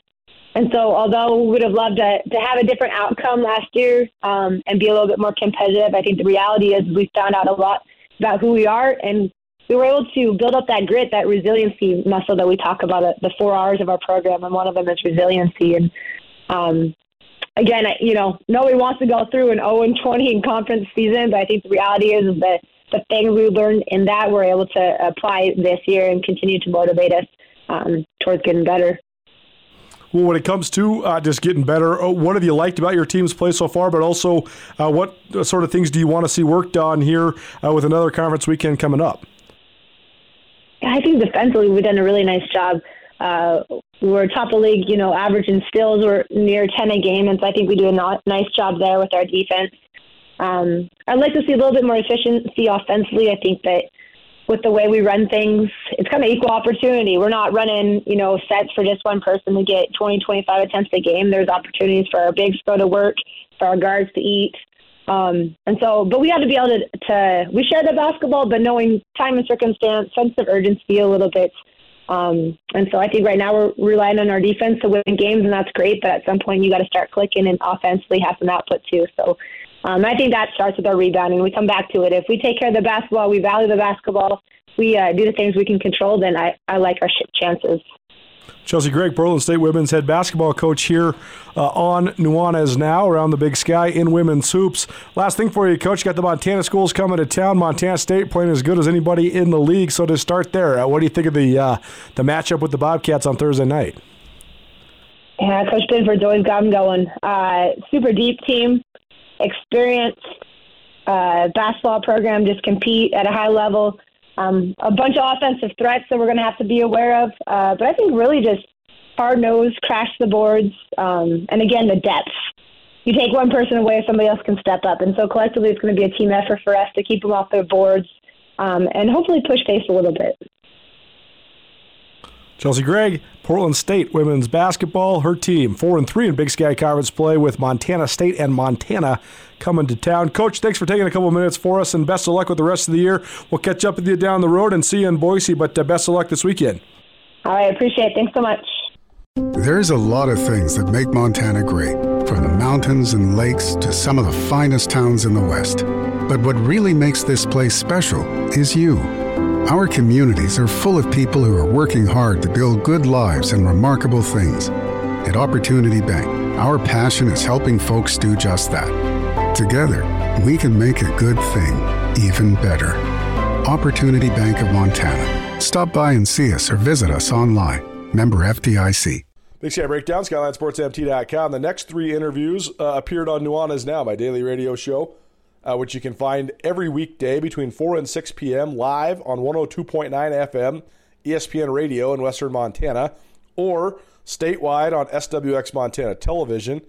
And so, although we would have loved to, to have a different outcome last year um, and be a little bit more competitive, I think the reality is we found out a lot about who we are and we were able to build up that grit, that resiliency muscle that we talk about at the four hours of our program, and one of them is resiliency. And um, again, you know, nobody wants to go through an 0 and 20 in conference season, but I think the reality is that the things we learned in that we're able to apply this year and continue to motivate us um, towards getting better. Well, when it comes to uh, just getting better, uh, what have you liked about your team's play so far? But also, uh, what sort of things do you want to see worked on here uh, with another conference weekend coming up? I think defensively we've done a really nice job. Uh, we're top of the league, you know, average in steals. We're near 10 a game, and so I think we do a nice job there with our defense. Um, I'd like to see a little bit more efficiency offensively. I think that with the way we run things, it's kind of equal opportunity. We're not running, you know, sets for just one person to get 20, 25 attempts a game. There's opportunities for our bigs to go to work, for our guards to eat. Um, and so, but we had to be able to, to, we share the basketball, but knowing time and circumstance, sense of urgency a little bit. Um, and so I think right now we're relying on our defense to win games, and that's great. But at some point, you got to start clicking and offensively have some output too. So um, I think that starts with our rebounding. We come back to it. If we take care of the basketball, we value the basketball, we uh, do the things we can control, then I, I like our chances. Chelsey Gregg, Portland State women's head basketball coach here uh, on Nuanez now around the Big Sky in women's hoops. Last thing for you, coach. Got the Montana schools coming to town. Montana State playing as good as anybody in the league. So to start there, uh, what do you think of the uh, the matchup with the Bobcats on Thursday night? Yeah, Coach Binford's always got them going. Uh, super deep team experienced uh, basketball program, just compete at a high level. Um, a bunch of offensive threats that we're going to have to be aware of. Uh, but I think really just hard nosed, crash the boards, um, and again, the depth. You take one person away, somebody else can step up. And so collectively, it's going to be a team effort for us to keep them off their boards um, and hopefully push pace a little bit. Chelsey Gregg, Portland State women's basketball, her team four and three in Big Sky Conference play with Montana State and Montana coming to town. Coach, thanks for taking a couple minutes for us, and best of luck with the rest of the year. We'll catch up with you down the road and see you in Boise, but uh, best of luck this weekend. All right, appreciate it. Thanks so much. There's a lot of things that make Montana great, from the mountains and lakes to some of the finest towns in the West. But what really makes this place special is you. Our communities are full of people who are working hard to build good lives and remarkable things. At Opportunity Bank, our passion is helping folks do just that. Together, we can make a good thing even better. Opportunity Bank of Montana. Stop by and see us or visit us online. Member FDIC. Big Sky Breakdown, SkylineSportsMT.com. The next three interviews uh, appeared on Nuanez Now, my daily radio show uh, which you can find every weekday between 4 and 6 p.m. live on 102.9 FM, ESPN Radio in Western Montana, or statewide on SWX Montana Television,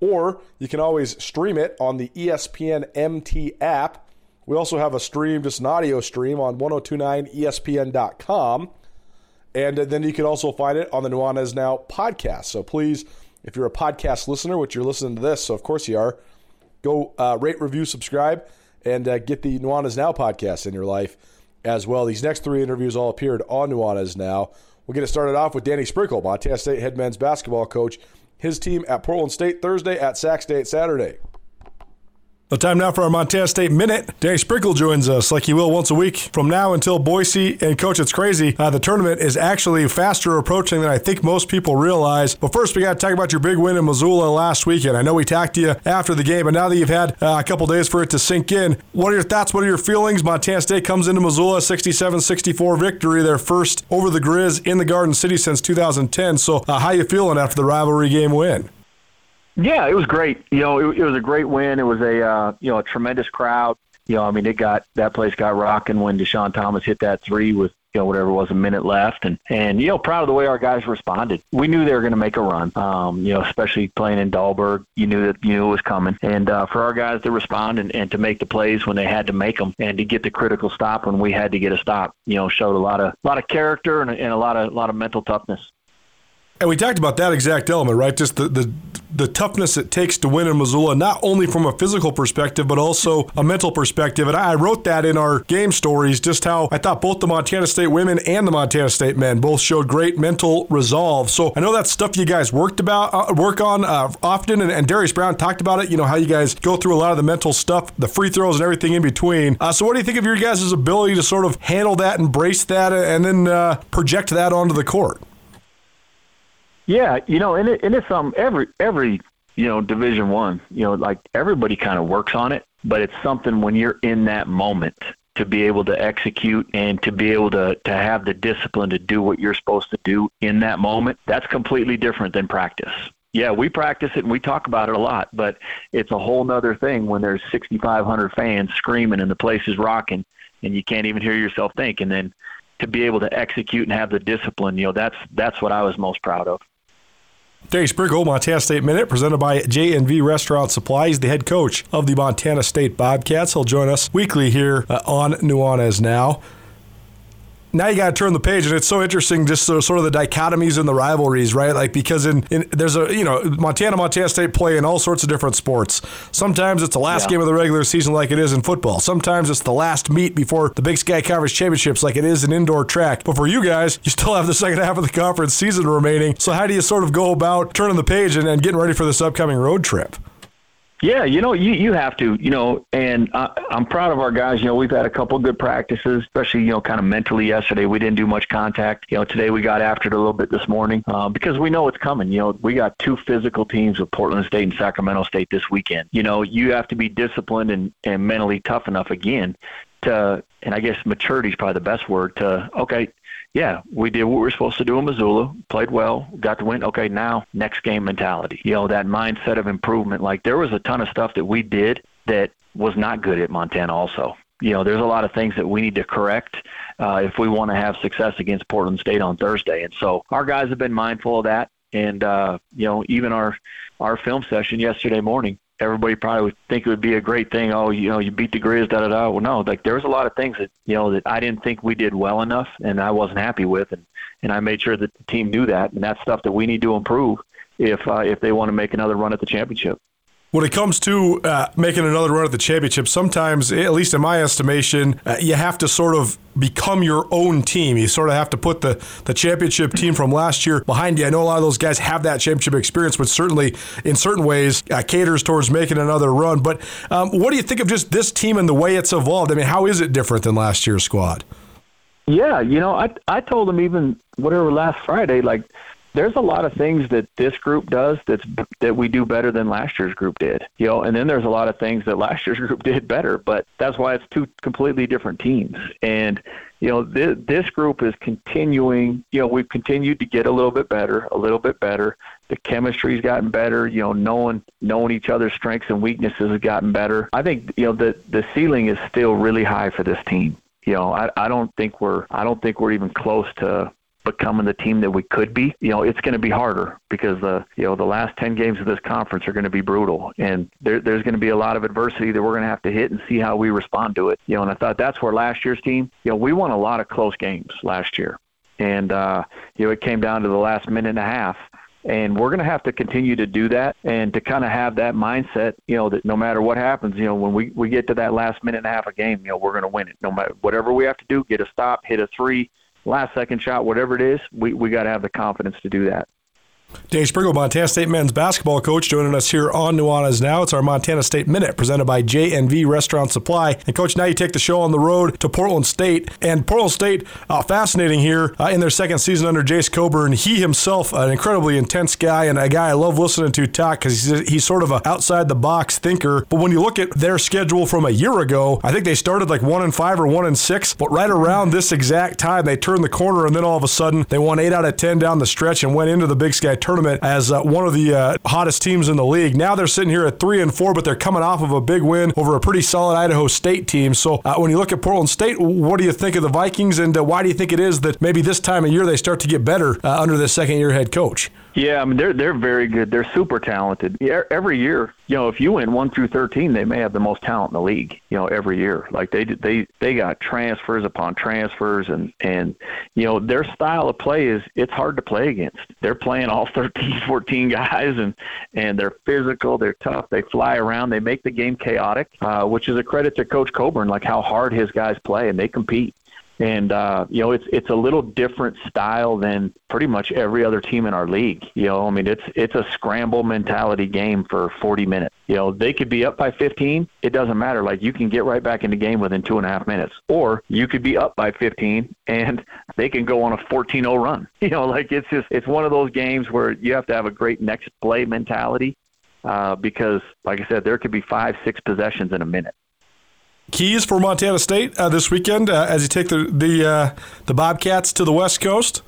or you can always stream it on the ESPN MT app. We also have a stream, just an audio stream on 1029ESPN.com. And then you can also find it on the Nuanez Now podcast. So please, if you're a podcast listener, which you're listening to this, so of course you are, Go uh, rate, review, subscribe, and uh, get the Nuanez Now podcast in your life as well. These next three interviews all appeared on Nuanez Now. We'll get it started off with Danny Sprinkle, Montana State head men's basketball coach. His team at Portland State Thursday, at Sac State Saturday. The time now for our Montana State Minute. Danny Sprinkle joins us like he will once a week from now until Boise. And, Coach, it's crazy. Uh, the tournament is actually faster approaching than I think most people realize. But first, we got to talk about your big win in Missoula last weekend. I know we talked to you after the game, but now that you've had uh, a couple days for it to sink in, what are your thoughts? What are your feelings? Montana State comes into Missoula 67 64 victory, their first over the Grizz in the Garden City since 2010. So, uh, how you feeling after the rivalry game win? Yeah, it was great. You know, it, it was a great win. It was a uh, you know a tremendous crowd. You know, I mean, it got that place got rocking when Deshaun Thomas hit that three with you know whatever was a minute left, and and you know proud of the way our guys responded. We knew they were going to make a run. Um, you know, especially playing in Dahlberg, you knew that you knew it was coming, and uh, for our guys to respond and, and to make the plays when they had to make them, and to get the critical stop when we had to get a stop, you know, showed a lot of a lot of character and, and a lot of a lot of mental toughness. And we talked about that exact element, right? Just the, the the toughness it takes to win in Missoula, not only from a physical perspective, but also a mental perspective. And I wrote that in our game stories, just how I thought both the Montana State women and the Montana State men both showed great mental resolve. So I know that's stuff you guys worked about, uh, work on uh, often. And, and, Darius Brown talked about it. You know how you guys go through a lot of the mental stuff, the free throws, and everything in between. Uh, so what do you think of your guys' ability to sort of handle that, embrace that, and then uh, project that onto the court? Yeah, you know, and it, and it's um every every you know Division One, you know, like everybody kind of works on it, but it's something when you're in that moment to be able to execute and to be able to to have the discipline to do what you're supposed to do in that moment. That's completely different than practice. Yeah, we practice it and we talk about it a lot, but it's a whole nother thing when there's 6,500 fans screaming and the place is rocking and you can't even hear yourself think. And then to be able to execute and have the discipline, you know, that's that's what I was most proud of. Dave Sprinkle, Montana State Minute, presented by J&V Restaurant Supplies, the head coach of the Montana State Bobcats. He'll join us weekly here uh, on Nuanez Now now you got to turn the page, and it's so interesting, just sort of the dichotomies and the rivalries, right? Like because in, in there's a you know Montana, Montana State play in all sorts of different sports. Sometimes it's the last yeah. game of the regular season, like it is in football. Sometimes it's the last meet before the Big Sky Conference championships, like it is in indoor track. But for you guys, you still have the second half of the conference season remaining. So how do you sort of go about turning the page and, and getting ready for this upcoming road trip? Yeah, you know, you, you have to, you know, and I, I'm proud of our guys. You know, we've had a couple good practices, especially, you know, kind of mentally yesterday. We didn't do much contact. You know, today we got after it a little bit this morning uh, because we know it's coming. You know, we got two physical teams with Portland State and Sacramento State this weekend. You know, you have to be disciplined and, and mentally tough enough again to, and I guess maturity is probably the best word to, okay, yeah, we did what we were supposed to do in Missoula, played well, got the win. Okay, now next game mentality. You know, that mindset of improvement. Like there was a ton of stuff that we did that was not good at Montana also. You know, there's a lot of things that we need to correct uh, if we want to have success against Portland State on Thursday. And so our guys have been mindful of that. And uh, you know, even our our film session yesterday morning, everybody probably would think it would be a great thing. Oh, you know, you beat the Grizz, da da da. Well, no, like there was a lot of things that you know that I didn't think we did well enough, and I wasn't happy with, and and I made sure that the team knew that, and that's stuff that we need to improve if uh, if they want to make another run at the championship when it comes to uh, making another run at the championship, sometimes, at least in my estimation, uh, you have to sort of become your own team. You sort of have to put the, the championship team from last year behind you. I know a lot of those guys have that championship experience, but certainly in certain ways uh, caters towards making another run. But um, what do you think of just this team and the way it's evolved? I mean, how is it different than last year's squad? Yeah, you know, I I told them even whatever last Friday, like there's a lot of things that this group does that's that we do better than last year's group did. You know, and then there's a lot of things that last year's group did better, but that's why it's two completely different teams. And you know, this, this group is continuing. You know, we've continued to get a little bit better, a little bit better. The chemistry's gotten better. You know, knowing knowing each other's strengths and weaknesses has gotten better. I think you know the the ceiling is still really high for this team. You know, I, I don't think we're I don't think we're even close to becoming the team that we could be, you know, it's going to be harder because the you know the last ten games of this conference are going to be brutal, and there, there's going to be a lot of adversity that we're going to have to hit and see how we respond to it. You know, and I thought that's where last year's team, you know, we won a lot of close games last year, and uh, you know it came down to the last minute and a half. And we're going to have to continue to do that and to kind of have that mindset, you know, that no matter what happens, you know, when we, we get to that last minute and a half a game, you know, we're going to win it. No matter whatever we have to do, get a stop, hit a three, last second shot, whatever it is, we, we got to have the confidence to do that. Dave Sprinkle, Montana State men's basketball coach, joining us here on Nuanez Now. It's our Montana State Minute presented by J&V Restaurant Supply. And, Coach, now you take the show on the road to Portland State. And Portland State, uh, fascinating here uh, in their second season under Jase Coburn. He himself, an incredibly intense guy and a guy I love listening to talk because he's, he's sort of an outside the box thinker. But when you look at their schedule from a year ago, I think they started like one and five or one and six. But right around this exact time, they turned the corner and then all of a sudden they won eight out of 10 down the stretch and went into the Big Sky tournament as uh, one of the uh, hottest teams in the league. Now they're sitting here at three and four, but they're coming off of a big win over a pretty solid Idaho State team. So uh, when you look at Portland State, what do you think of the Vikings, and uh, why do you think it is that maybe this time of year they start to get better uh, under the second year head coach? Yeah, I mean they're they're very good. They're super talented. Every year, you know, if you win one through thirteen, they may have the most talent in the league. You know, every year, like they they they got transfers upon transfers, and and you know their style of play is it's hard to play against. They're playing all 13, 14 guys, and and they're physical, they're tough, they fly around, they make the game chaotic, uh, which is a credit to Coach Coburn, like how hard his guys play, and they compete and uh, you know it's it's a little different style than pretty much every other team in our league. You know, I mean it's it's a scramble mentality game for 40 minutes. You know, they could be up by 15, it doesn't matter. Like you can get right back in the game within two and a half minutes, or you could be up by 15 and they can go on a 14-0 run. You know, like it's just it's one of those games where you have to have a great next play mentality. Uh, because, like I said, there could be five, six possessions in a minute keys for Montana State uh, this weekend uh, as you take the the uh, the Bobcats to the West Coast?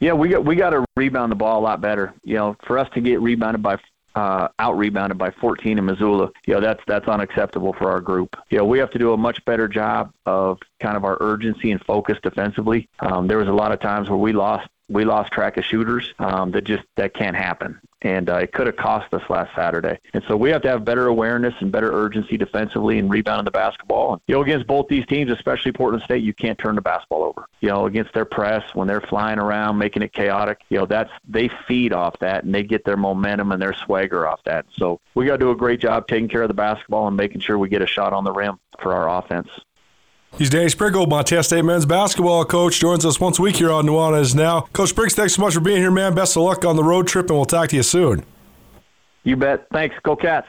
Yeah, we got we got to rebound the ball a lot better. You know, for us to get rebounded by uh, out rebounded by 14 in Missoula. You know, that's that's unacceptable for our group. You know, we have to do a much better job of kind of our urgency and focus defensively. Um, there was a lot of times where we lost we lost track of shooters. Um, that just that can't happen, and uh, it could have cost us last Saturday. And so we have to have better awareness and better urgency defensively and rebounding the basketball. And, you know, against both these teams, especially Portland State, you can't turn the basketball over. You know, against their press when they're flying around making it chaotic, you know, that's they feed off that and they get their momentum and their swagger off that. So we got to do a great job taking care of the basketball and making sure we get a shot on the rim for our offense. He's Danny Sprinkle, Montana State men's basketball coach. Joins us once a week here on Nuanez Now. Coach Spriggs, thanks so much for being here, man. Best of luck on the road trip, and we'll talk to you soon. You bet. Thanks. Go Cats.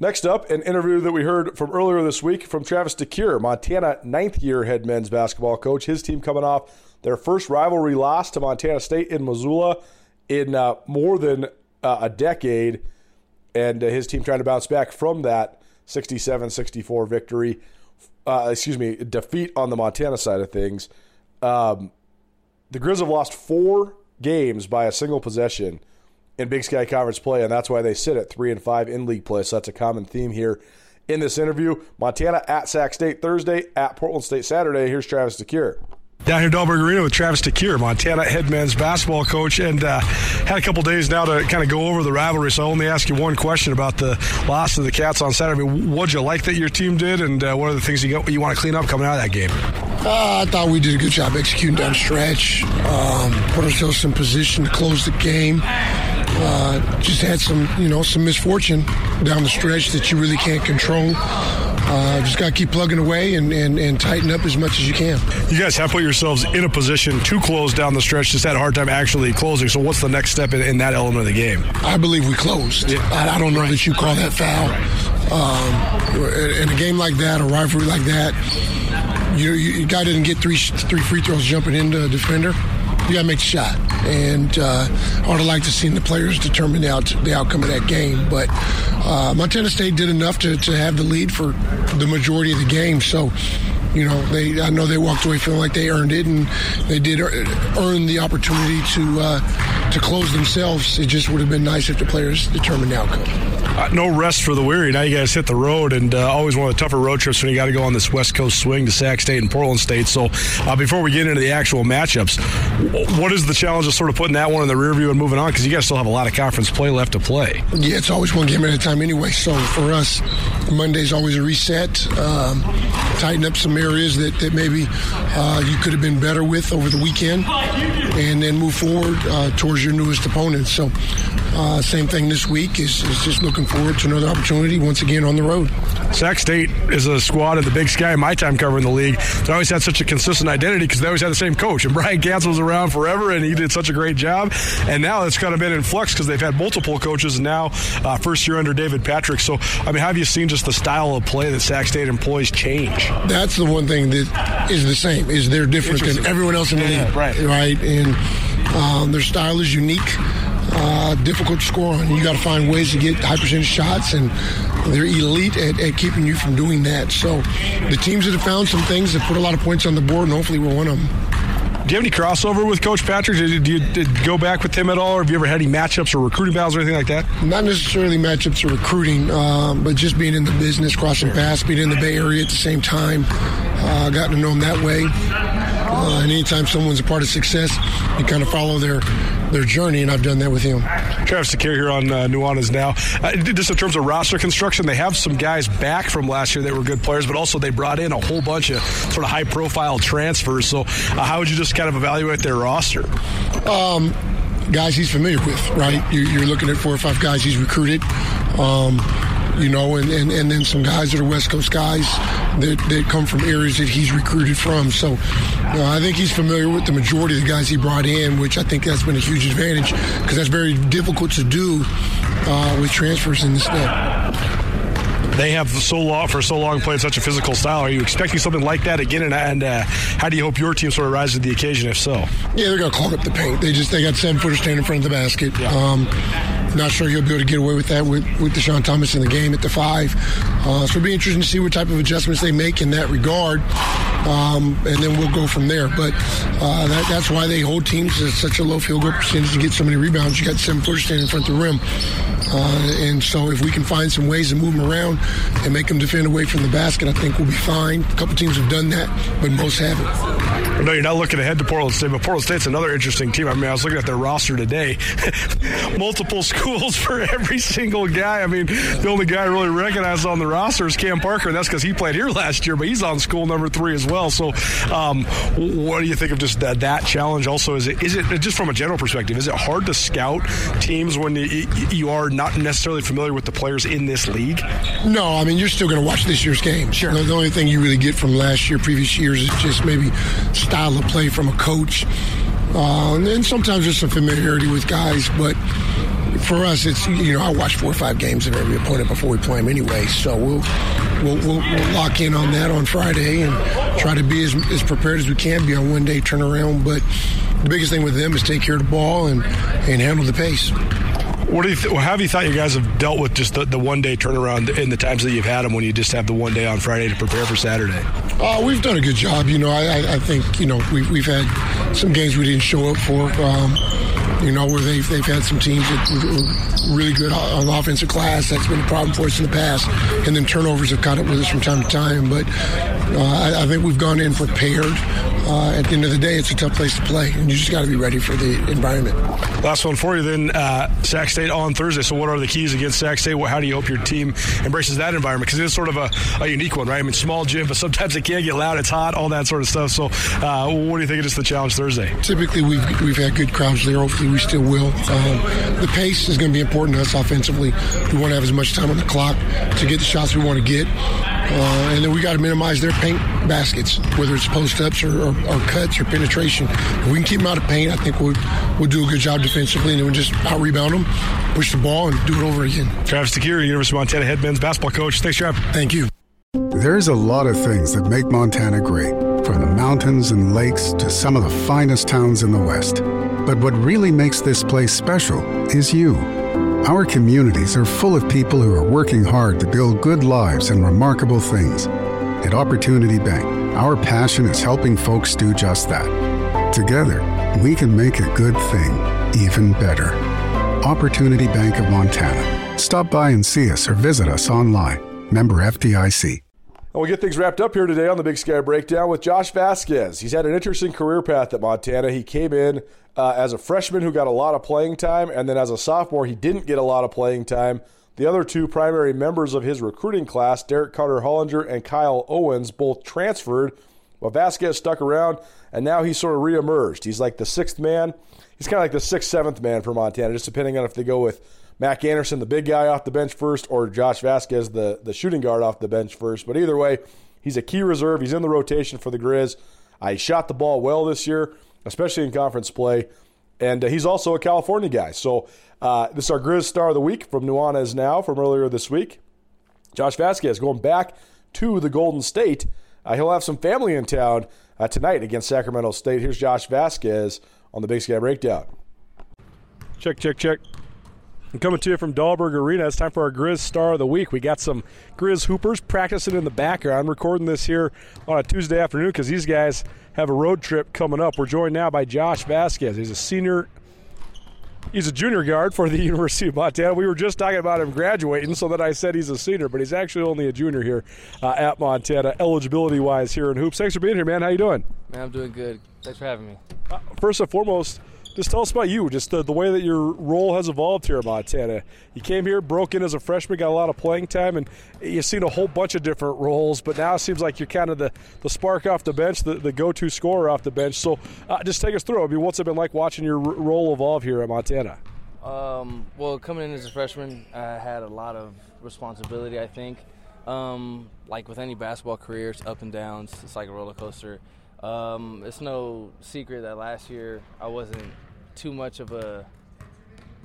Next up, an interview that we heard from earlier this week from Travis DeCuire, Montana ninth year head men's basketball coach. His team coming off their first rivalry loss to Montana State in Missoula in uh, more than uh, a decade, and uh, his team trying to bounce back from that 67 64 victory, uh, excuse me, defeat on the Montana side of things. Um, the Grizz have lost four games by a single possession in Big Sky Conference play, and that's why they sit at three and five in league play. So that's a common theme here in this interview. Montana at Sac State Thursday, at Portland State Saturday. Here's Travis DeCuire. Down here, Dahlberg Arena with Travis DeCuire, Montana head men's basketball coach, and uh, had a couple days now to kind of go over the rivalry. So I'll only ask you one question about the loss of the Cats on Saturday. What'd you like that your team did, and uh, what are the things you, got, you want to clean up coming out of that game? Uh, I thought we did a good job executing down stretch, um, put ourselves in position to close the game. Uh, just had some, you know, some misfortune down the stretch that you really can't control. Uh, just got to keep plugging away and, and, and tighten up as much as you can. You guys have put yourselves in a position to close down the stretch. Just had a hard time actually closing. So what's the next step in, in that element of the game? I believe we closed. Yeah. I, I, don't know right. that you call that foul. Right. Um, in a game like that, a rivalry like that, you, you, guy didn't get three three free throws jumping into a defender you got to make the shot. And uh, I would have liked to seen the players determine the, out, the outcome of that game. But uh, Montana State did enough to, to have the lead for the majority of the game. So you know, they I know they walked away feeling like they earned it, and they did earn the opportunity to uh, to close themselves. It just would have been nice if the players determined the outcome. Uh, no rest for the weary. Now you guys hit the road, and uh, always one of the tougher road trips when you got to go on this West Coast swing to Sac State and Portland State. So, uh, before we get into the actual matchups, what is the challenge of sort of putting that one in the rear view and moving on? Because you guys still have a lot of conference play left to play. Yeah, it's always one game at a time anyway. So for us, Monday's always a reset. Um, tighten up some areas that, that maybe uh, you could have been better with over the weekend, and then move forward uh, towards your newest opponent. So, uh, same thing this week is, is just looking forward to another opportunity once again on the road. Sac State is a squad in the Big Sky. My time covering the league, they always had such a consistent identity because they always had the same coach. And Brian Cancel was around forever, and he did such a great job. And now it's kind of been in flux because they've had multiple coaches, and now uh, first year under David Patrick. So, I mean, have you seen just the style of play that Sac State employs change? That's the one thing that is the same. Is they're different than everyone else in the yeah, league, right? Right, and um, their style is unique. Uh, difficult to score on. You got to find ways to get high percentage shots, and they're elite at, at, keeping you from doing that. So, the teams that have found some things that put a lot of points on the board, and hopefully we're one of them. Do you have any crossover with Coach Patrick? Did you, did you go back with him at all, or have you ever had any matchups or recruiting battles or anything like that? Not necessarily matchups or recruiting, um, but just being in the business, crossing paths, being in the Bay Area at the same time. Uh, gotten to know him that way. Uh, and anytime someone's a part of success, you kind of follow their their journey, and I've done that with him. Travis DeCuire here on uh, Nuanez now. Uh, just in terms of roster construction, they have some guys back from last year that were good players, but also they brought in a whole bunch of sort of high profile transfers. So, uh, how would you just kind of evaluate their roster? Um, guys he's familiar with, right? You're, looking at four or five guys he's recruited. Um, you know, and, and, and then some guys that are West Coast guys that, that come from areas that he's recruited from. So I think he's familiar with the majority of the guys he brought in, which I think that's been a huge advantage because that's very difficult to do uh, with transfers in this day they have so long for so long played such a physical style. Are you expecting something like that again? And, and uh, how do you hope your team sort of rises to the occasion? If so, yeah, they're going to clog up the paint. They just they got seven footers standing in front of the basket. Yeah. Um, not sure he'll be able to get away with that with, with Dischon Thomas in the game at the five. Uh, so it'll be interesting to see what type of adjustments they make in that regard. Um, and then we'll go from there. But uh, that, that's why they hold teams at such a low field goal percentage to get so many rebounds. You got seven footers standing in front of the rim. Uh, and so if we can find some ways to move them around and make them defend away from the basket, I think we'll be fine. A couple teams have done that, but most haven't. No, you're not looking ahead to Portland State, but Portland State's another interesting team. I mean, I was looking at their roster today. Multiple schools for every single guy. I mean, the only guy I really recognize on the roster is Cam Parker, and that's because he played here last year, but he's on school number three as well. So, um, what do you think of just that, that challenge? Also, is it is it just from a general perspective? Is it hard to scout teams when you, you are not necessarily familiar with the players in this league? No, I mean you're still going to watch this year's game. Sure. The, the only thing you really get from last year, previous years, is just maybe style of play from a coach, uh, and then sometimes there's some familiarity with guys, but for us, it's you know I watch four or five games of every opponent before we play them anyway. So we'll we'll, we'll, we'll lock in on that on Friday and try to be as, as prepared as we can be on one day turnaround. But the biggest thing with them is take care of the ball and and handle the pace. What do you th- have you thought you guys have dealt with just the, the one day turnaround in the times that you've had them when you just have the one day on Friday to prepare for Saturday? Uh, we've done a good job. You know, I, I think you know we've, we've had some games we didn't show up for. Um, you know, where they've, they've had some teams that were really good on the offensive glass. That's been a problem for us in the past. And then turnovers have caught up with us from time to time. But uh, I, I, think we've gone in prepared. Uh, at the end of the day, it's a tough place to play, and you just got to be ready for the environment. Last one for you then, uh, Sac State on Thursday. So, what are the keys against Sac State? How do you hope your team embraces that environment? Because it is sort of a, a, unique one, right? I mean, small gym, but sometimes it can get loud, it's hot, all that sort of stuff. So, uh, what do you think is the challenge Thursday? Typically, we've, we've had good crowds there. Hopefully, we still will. Um, the pace is going to be important to us offensively. We want to have as much time on the clock to get the shots we want to get. Uh, and then we got to minimize their paint baskets, whether it's post ups or, or, or, cuts or penetration. If we can keep them out of paint, I think we'll, we'll do a good job defensively, and then we'll just out rebound them, push the ball, and do it over again. Travis DeCuire, University of Montana head men's basketball coach. Thanks, Trav. Thank you. There's a lot of things that make Montana great, from the mountains and lakes to some of the finest towns in the West. But what really makes this place special is you. Our communities are full of people who are working hard to build good lives and remarkable things. At Opportunity Bank, our passion is helping folks do just that. Together, we can make a good thing even better. Opportunity Bank of Montana. Stop by and see us or visit us online. Member FDIC. We'll get things wrapped up here today on the Big Sky Breakdown with Josh Vasquez. He's had an interesting career path at Montana. He came in uh, as a freshman who got a lot of playing time, and then as a sophomore, he didn't get a lot of playing time. The other two primary members of his recruiting class, Derrick Carter Hollinger and Kyle Owens, both transferred. But Vasquez stuck around, and now he's sort of reemerged. He's like the sixth man. He's kind of like the sixth, seventh man for Montana, just depending on if they go with Mac Anderson, the big guy off the bench first, or Josh Vasquez, the, the shooting guard off the bench first. But either way, he's a key reserve. He's in the rotation for the Grizz. I shot the ball well this year especially in conference play. And uh, he's also a California guy. So uh, this is our Grizz Star of the Week from Nuanez Now from earlier this week. Josh Vasquez going back to the Golden State. Uh, he'll have some family in town uh, tonight against Sacramento State. Here's Josh Vasquez on the Big Sky Breakdown. Check, check, check. I'm coming to you from Dahlberg Arena. It's time for our Grizz Star of the Week. We got some Grizz Hoopers practicing in the background. I'm recording this here on a Tuesday afternoon because these guys have a road trip coming up. We're joined now by Josh Vasquez. He's a senior. He's a junior guard for the University of Montana. We were just talking about him graduating, so that I said he's a senior, but he's actually only a junior here uh, at Montana, eligibility-wise here in hoops. Thanks for being here, man. How you doing? Man, I'm doing good. Thanks for having me. Uh, first and foremost, just tell us about you, just the, the way that your role has evolved here in Montana. You came here, broke in as a freshman, got a lot of playing time, and you've seen a whole bunch of different roles, but now it seems like you're kind of the, the spark off the bench, the, the go to scorer off the bench. So uh, just take us through. I mean, what's it been like watching your role evolve here at Montana? Um, well, coming in as a freshman, I had a lot of responsibility. I think, um, like with any basketball career, it's up and downs. It's like a roller coaster. Um, it's no secret that last year I wasn't too much of a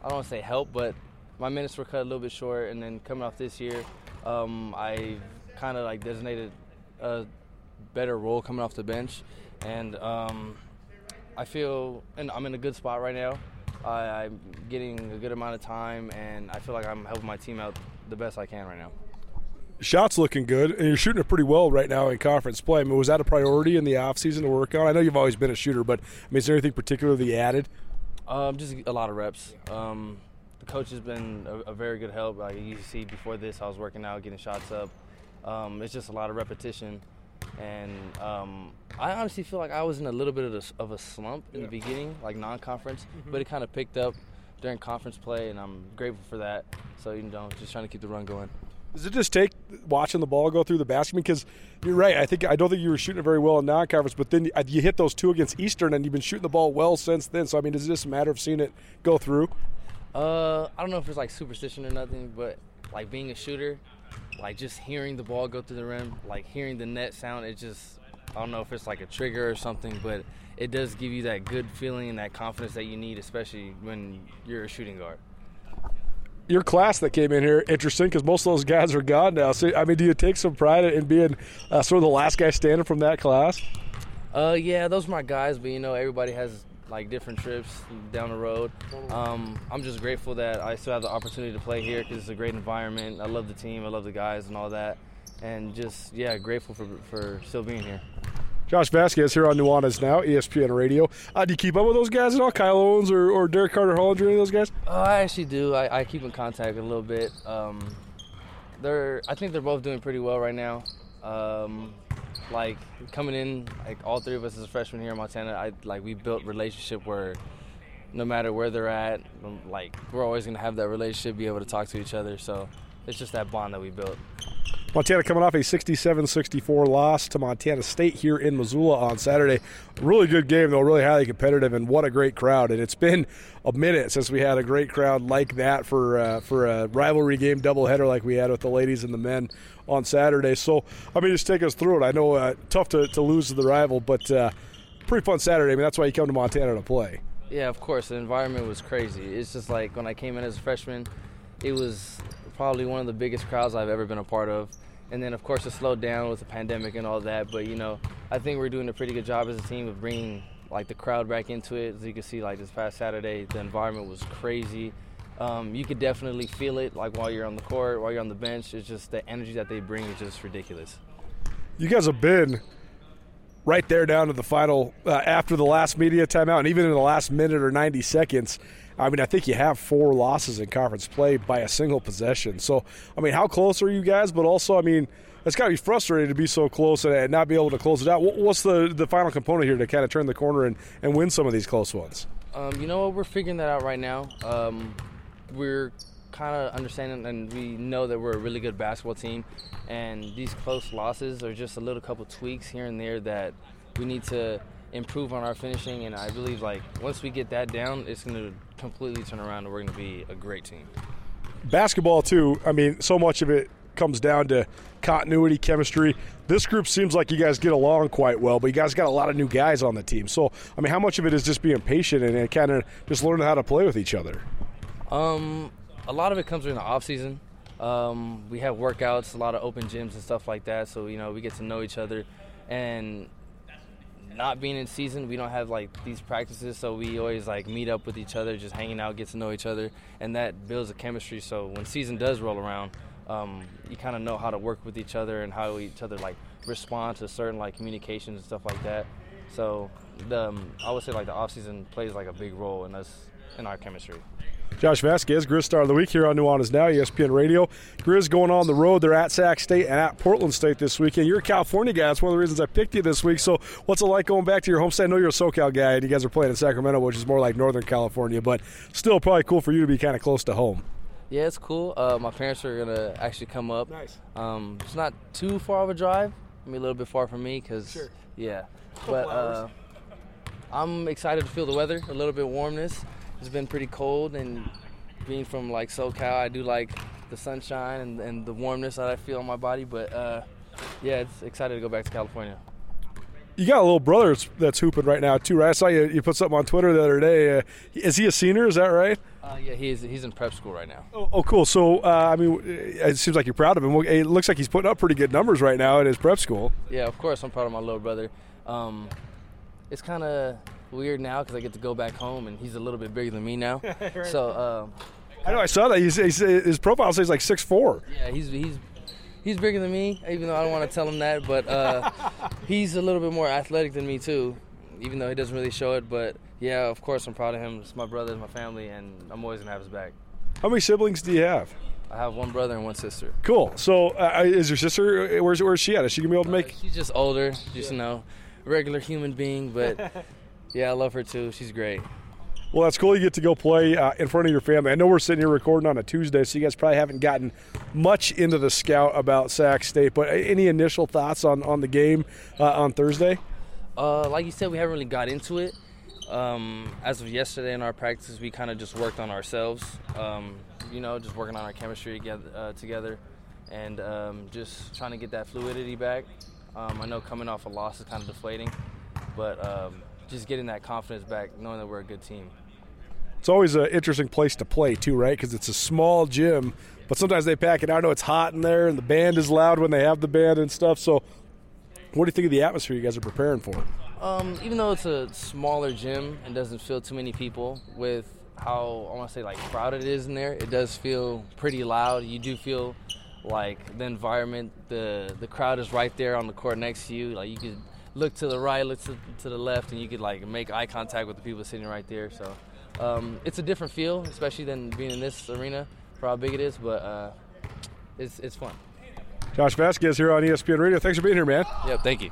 I don't want to say help, but my minutes were cut a little bit short. And then coming off this year, um, I kind of like designated a better role coming off the bench, and um, I feel and I'm in a good spot right now. I, I'm getting a good amount of time, and I feel like I'm helping my team out the best I can right now. Shots looking good, and you're shooting it pretty well right now in conference play. I mean, was that a priority in the offseason to work on? I know you've always been a shooter, but I mean, is there anything particularly added? Um, just a lot of reps. Um, the coach has been a, a, very good help. Like you see, before this, I was working out, getting shots up. Um, it's just a lot of repetition, and um, I honestly feel like I was in a little bit of a, of a slump in yeah. the beginning, like non-conference, mm-hmm. but it kind of picked up during conference play, and I'm grateful for that. So you know, just trying to keep the run going. Does it just take watching the ball go through the basket? Because you're right. I think I don't think you were shooting it very well in non-conference, but then you hit those two against Eastern, and you've been shooting the ball well since then. So I mean, does it just a matter of seeing it go through? Uh, I don't know if it's like superstition or nothing, but like being a shooter, like just hearing the ball go through the rim, like hearing the net sound, it just I don't know if it's like a trigger or something, but it does give you that good feeling and that confidence that you need, especially when you're a shooting guard your class that came in here interesting because most of those guys are gone now. So, I mean, do you take some pride in being uh, sort of the last guy standing from that class? Uh, yeah, those are my guys, but you know, everybody has like different trips down the road. Um, I'm just grateful that I still have the opportunity to play here because it's a great environment. I love the team, I love the guys, and all that, and just yeah, grateful for for still being here. Josh Vasquez here on Nuanez Now, ESPN Radio. Uh, do you keep up with those guys at all? Kyle Owens or, or Derrick Carter Holland or any of those guys? Uh, I actually do. I, I, keep in contact a little bit. Um, they're, I think they're both doing pretty well right now. Um, like coming in, like all three of us as a freshman here in Montana, I like we built relationship where no matter where they're at, like we're always gonna have that relationship, be able to talk to each other. So it's just that bond that we built. Montana coming off a 67 64 loss to Montana State here in Missoula on Saturday. Really good game, though, really highly competitive, and what a great crowd. And it's been a minute since we had a great crowd like that for, uh, for a rivalry game doubleheader like we had with the ladies and the men on Saturday. So, I mean, just take us through it. I know uh, tough to, to lose to the rival, but uh, pretty fun Saturday. I mean, that's why you come to Montana to play. Yeah, of course. The environment was crazy. It's just like when I came in as a freshman, it was probably one of the biggest crowds I've ever been a part of and then of course it slowed down with the pandemic and all that. But you know, I think we're doing a pretty good job as a team of bringing like the crowd back into it. As you can see, like this past Saturday, the environment was crazy. Um, you could definitely feel it, like while you're on the court, while you're on the bench. It's just the energy that they bring is just ridiculous. You guys have been right there down to the final uh, after the last media timeout, and even in the last minute or 90 seconds. I mean, I think you have four losses in conference play by a single possession. So, I mean, how close are you guys? But also, I mean, it's got to be frustrating to be so close and not be able to close it out. What's the, the final component here to kind of turn the corner and, and win some of these close ones? Um, you know what? We're figuring that out right now. Um, we're kind of understanding and we know that we're a really good basketball team. And these close losses are just a little couple tweaks here and there that we need to improve on our finishing. And I believe, like, once we get that down, it's going to completely turn around and we're going to be a great team. Basketball, too. I mean, so much of it comes down to continuity, chemistry. This group seems like you guys get along quite well, but you guys got a lot of new guys on the team. So, I mean, how much of it is just being patient and, and kind of just learning how to play with each other? Um, a lot of it comes during the off season. Um, we have workouts, a lot of open gyms and stuff like that. So you know, we get to know each other, and not being in season, we don't have like these practices, so we always like meet up with each other, just hanging out, get to know each other, and that builds a chemistry. So when season does roll around, um, you kind of know how to work with each other and how each other like respond to certain like communications and stuff like that. So the, um, I would say like the off season plays like a big role in us in our chemistry. Josh Vasquez, Grizz Star of the Week here on Nuanez Now, ESPN Radio. Grizz going on the road. They're at Sac State and at Portland State this weekend. You're a California guy. That's one of the reasons I picked you this week. So, what's it like going back to your home state? I know you're a SoCal guy and you guys are playing in Sacramento, which is more like Northern California, but still probably cool for you to be kind of close to home. Yeah, it's cool. Uh, my parents are going to actually come up. Nice. Um, it's not too far of a drive. I mean, a little bit far from me because, sure. yeah. But uh, I'm excited to feel the weather, a little bit warmness. It's been pretty cold and being from like SoCal, I do like the sunshine and, and the warmness that I feel on my body. But uh, yeah, it's excited to go back to California. You got a little brother that's hooping right now too, right? I saw you. You put something on Twitter the other day. Uh, is he a senior? Is that right? Uh, yeah, he's he's in prep school right now. Oh, oh cool. So uh, I mean, it seems like you're proud of him. It looks like he's putting up pretty good numbers right now at his prep school. Yeah, of course, I'm proud of my little brother. Um, it's kind of weird now because I get to go back home and he's a little bit bigger than me now. right. So. Um, I know. I saw that. He's, he's, his profile says like six four. Yeah, he's he's he's bigger than me, even though I don't want to tell him that. But uh, he's a little bit more athletic than me too, even though he doesn't really show it. But yeah, of course, I'm proud of him. It's my brother, it's my family, and I'm always gonna have his back. How many siblings do you have? I have one brother and one sister. Cool. So, uh, is your sister? Where's where's she at? Is she gonna be able to make? Uh, she's just older, just you know, regular human being. But yeah, I love her too. She's great. Well, that's cool. You get to go play uh, in front of your family. I know we're sitting here recording on a Tuesday, so you guys probably haven't gotten much into the scout about Sac State. But any initial thoughts on, on the game uh, on Thursday? Uh, like you said, we haven't really got into it. Um, as of yesterday in our practices, we kind of just worked on ourselves. Um, you know, just working on our chemistry together, uh, together and um, just trying to get that fluidity back. Um, I know coming off a loss is kind of deflating, but um, just getting that confidence back, knowing that we're a good team it's always an interesting place to play too, right? Because it's a small gym, but sometimes they pack it. I know it's hot in there, and the band is loud when they have the band and stuff. So, what do you think of the atmosphere you guys are preparing for? Um, even though it's a smaller gym and doesn't feel too many people, with how I want to say like crowded it is in there, it does feel pretty loud. You do feel like the environment, the the crowd is right there on the court next to you. Like you could look to the right, look to, to the left, and you could like make eye contact with the people sitting right there. So um, it's a different feel, especially than being in this arena for how big it is, but uh, it's, it's fun. Josh Vasquez here on ESPN Radio. Thanks for being here, man. Yep, thank you.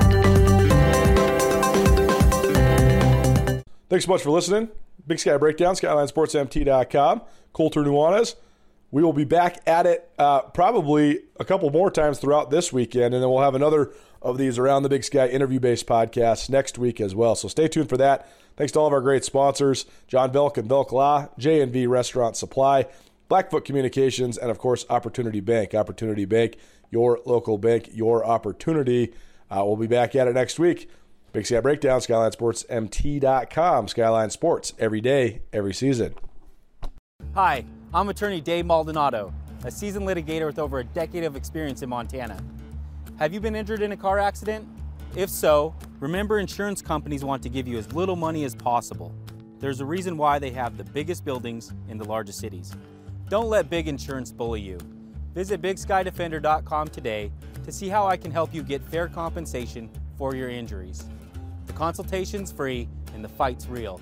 Thanks so much for listening. Big Sky Breakdown, SkylineSportsMT.com. Colter Nuanez. We will be back at it uh, probably a couple more times throughout this weekend, and then we'll have another of these Around the Big Sky interview based podcasts next week as well. So stay tuned for that. Thanks to all of our great sponsors John Belk and Belk Law, J&V Restaurant Supply, Blackfoot Communications, and of course, Opportunity Bank. Opportunity Bank, your local bank, your opportunity. Uh, we'll be back at it next week. Big Sky Breakdown, SkylineSportsMT.com. Skyline Sports, every day, every season. Hi, I'm attorney Dave Maldonado, a seasoned litigator with over a decade of experience in Montana. Have you been injured in a car accident? If so, remember insurance companies want to give you as little money as possible. There's a reason why they have the biggest buildings in the largest cities. Don't let big insurance bully you. Visit BigSkyDefender.com today to see how I can help you get fair compensation for your injuries. The consultation's free and the fight's real.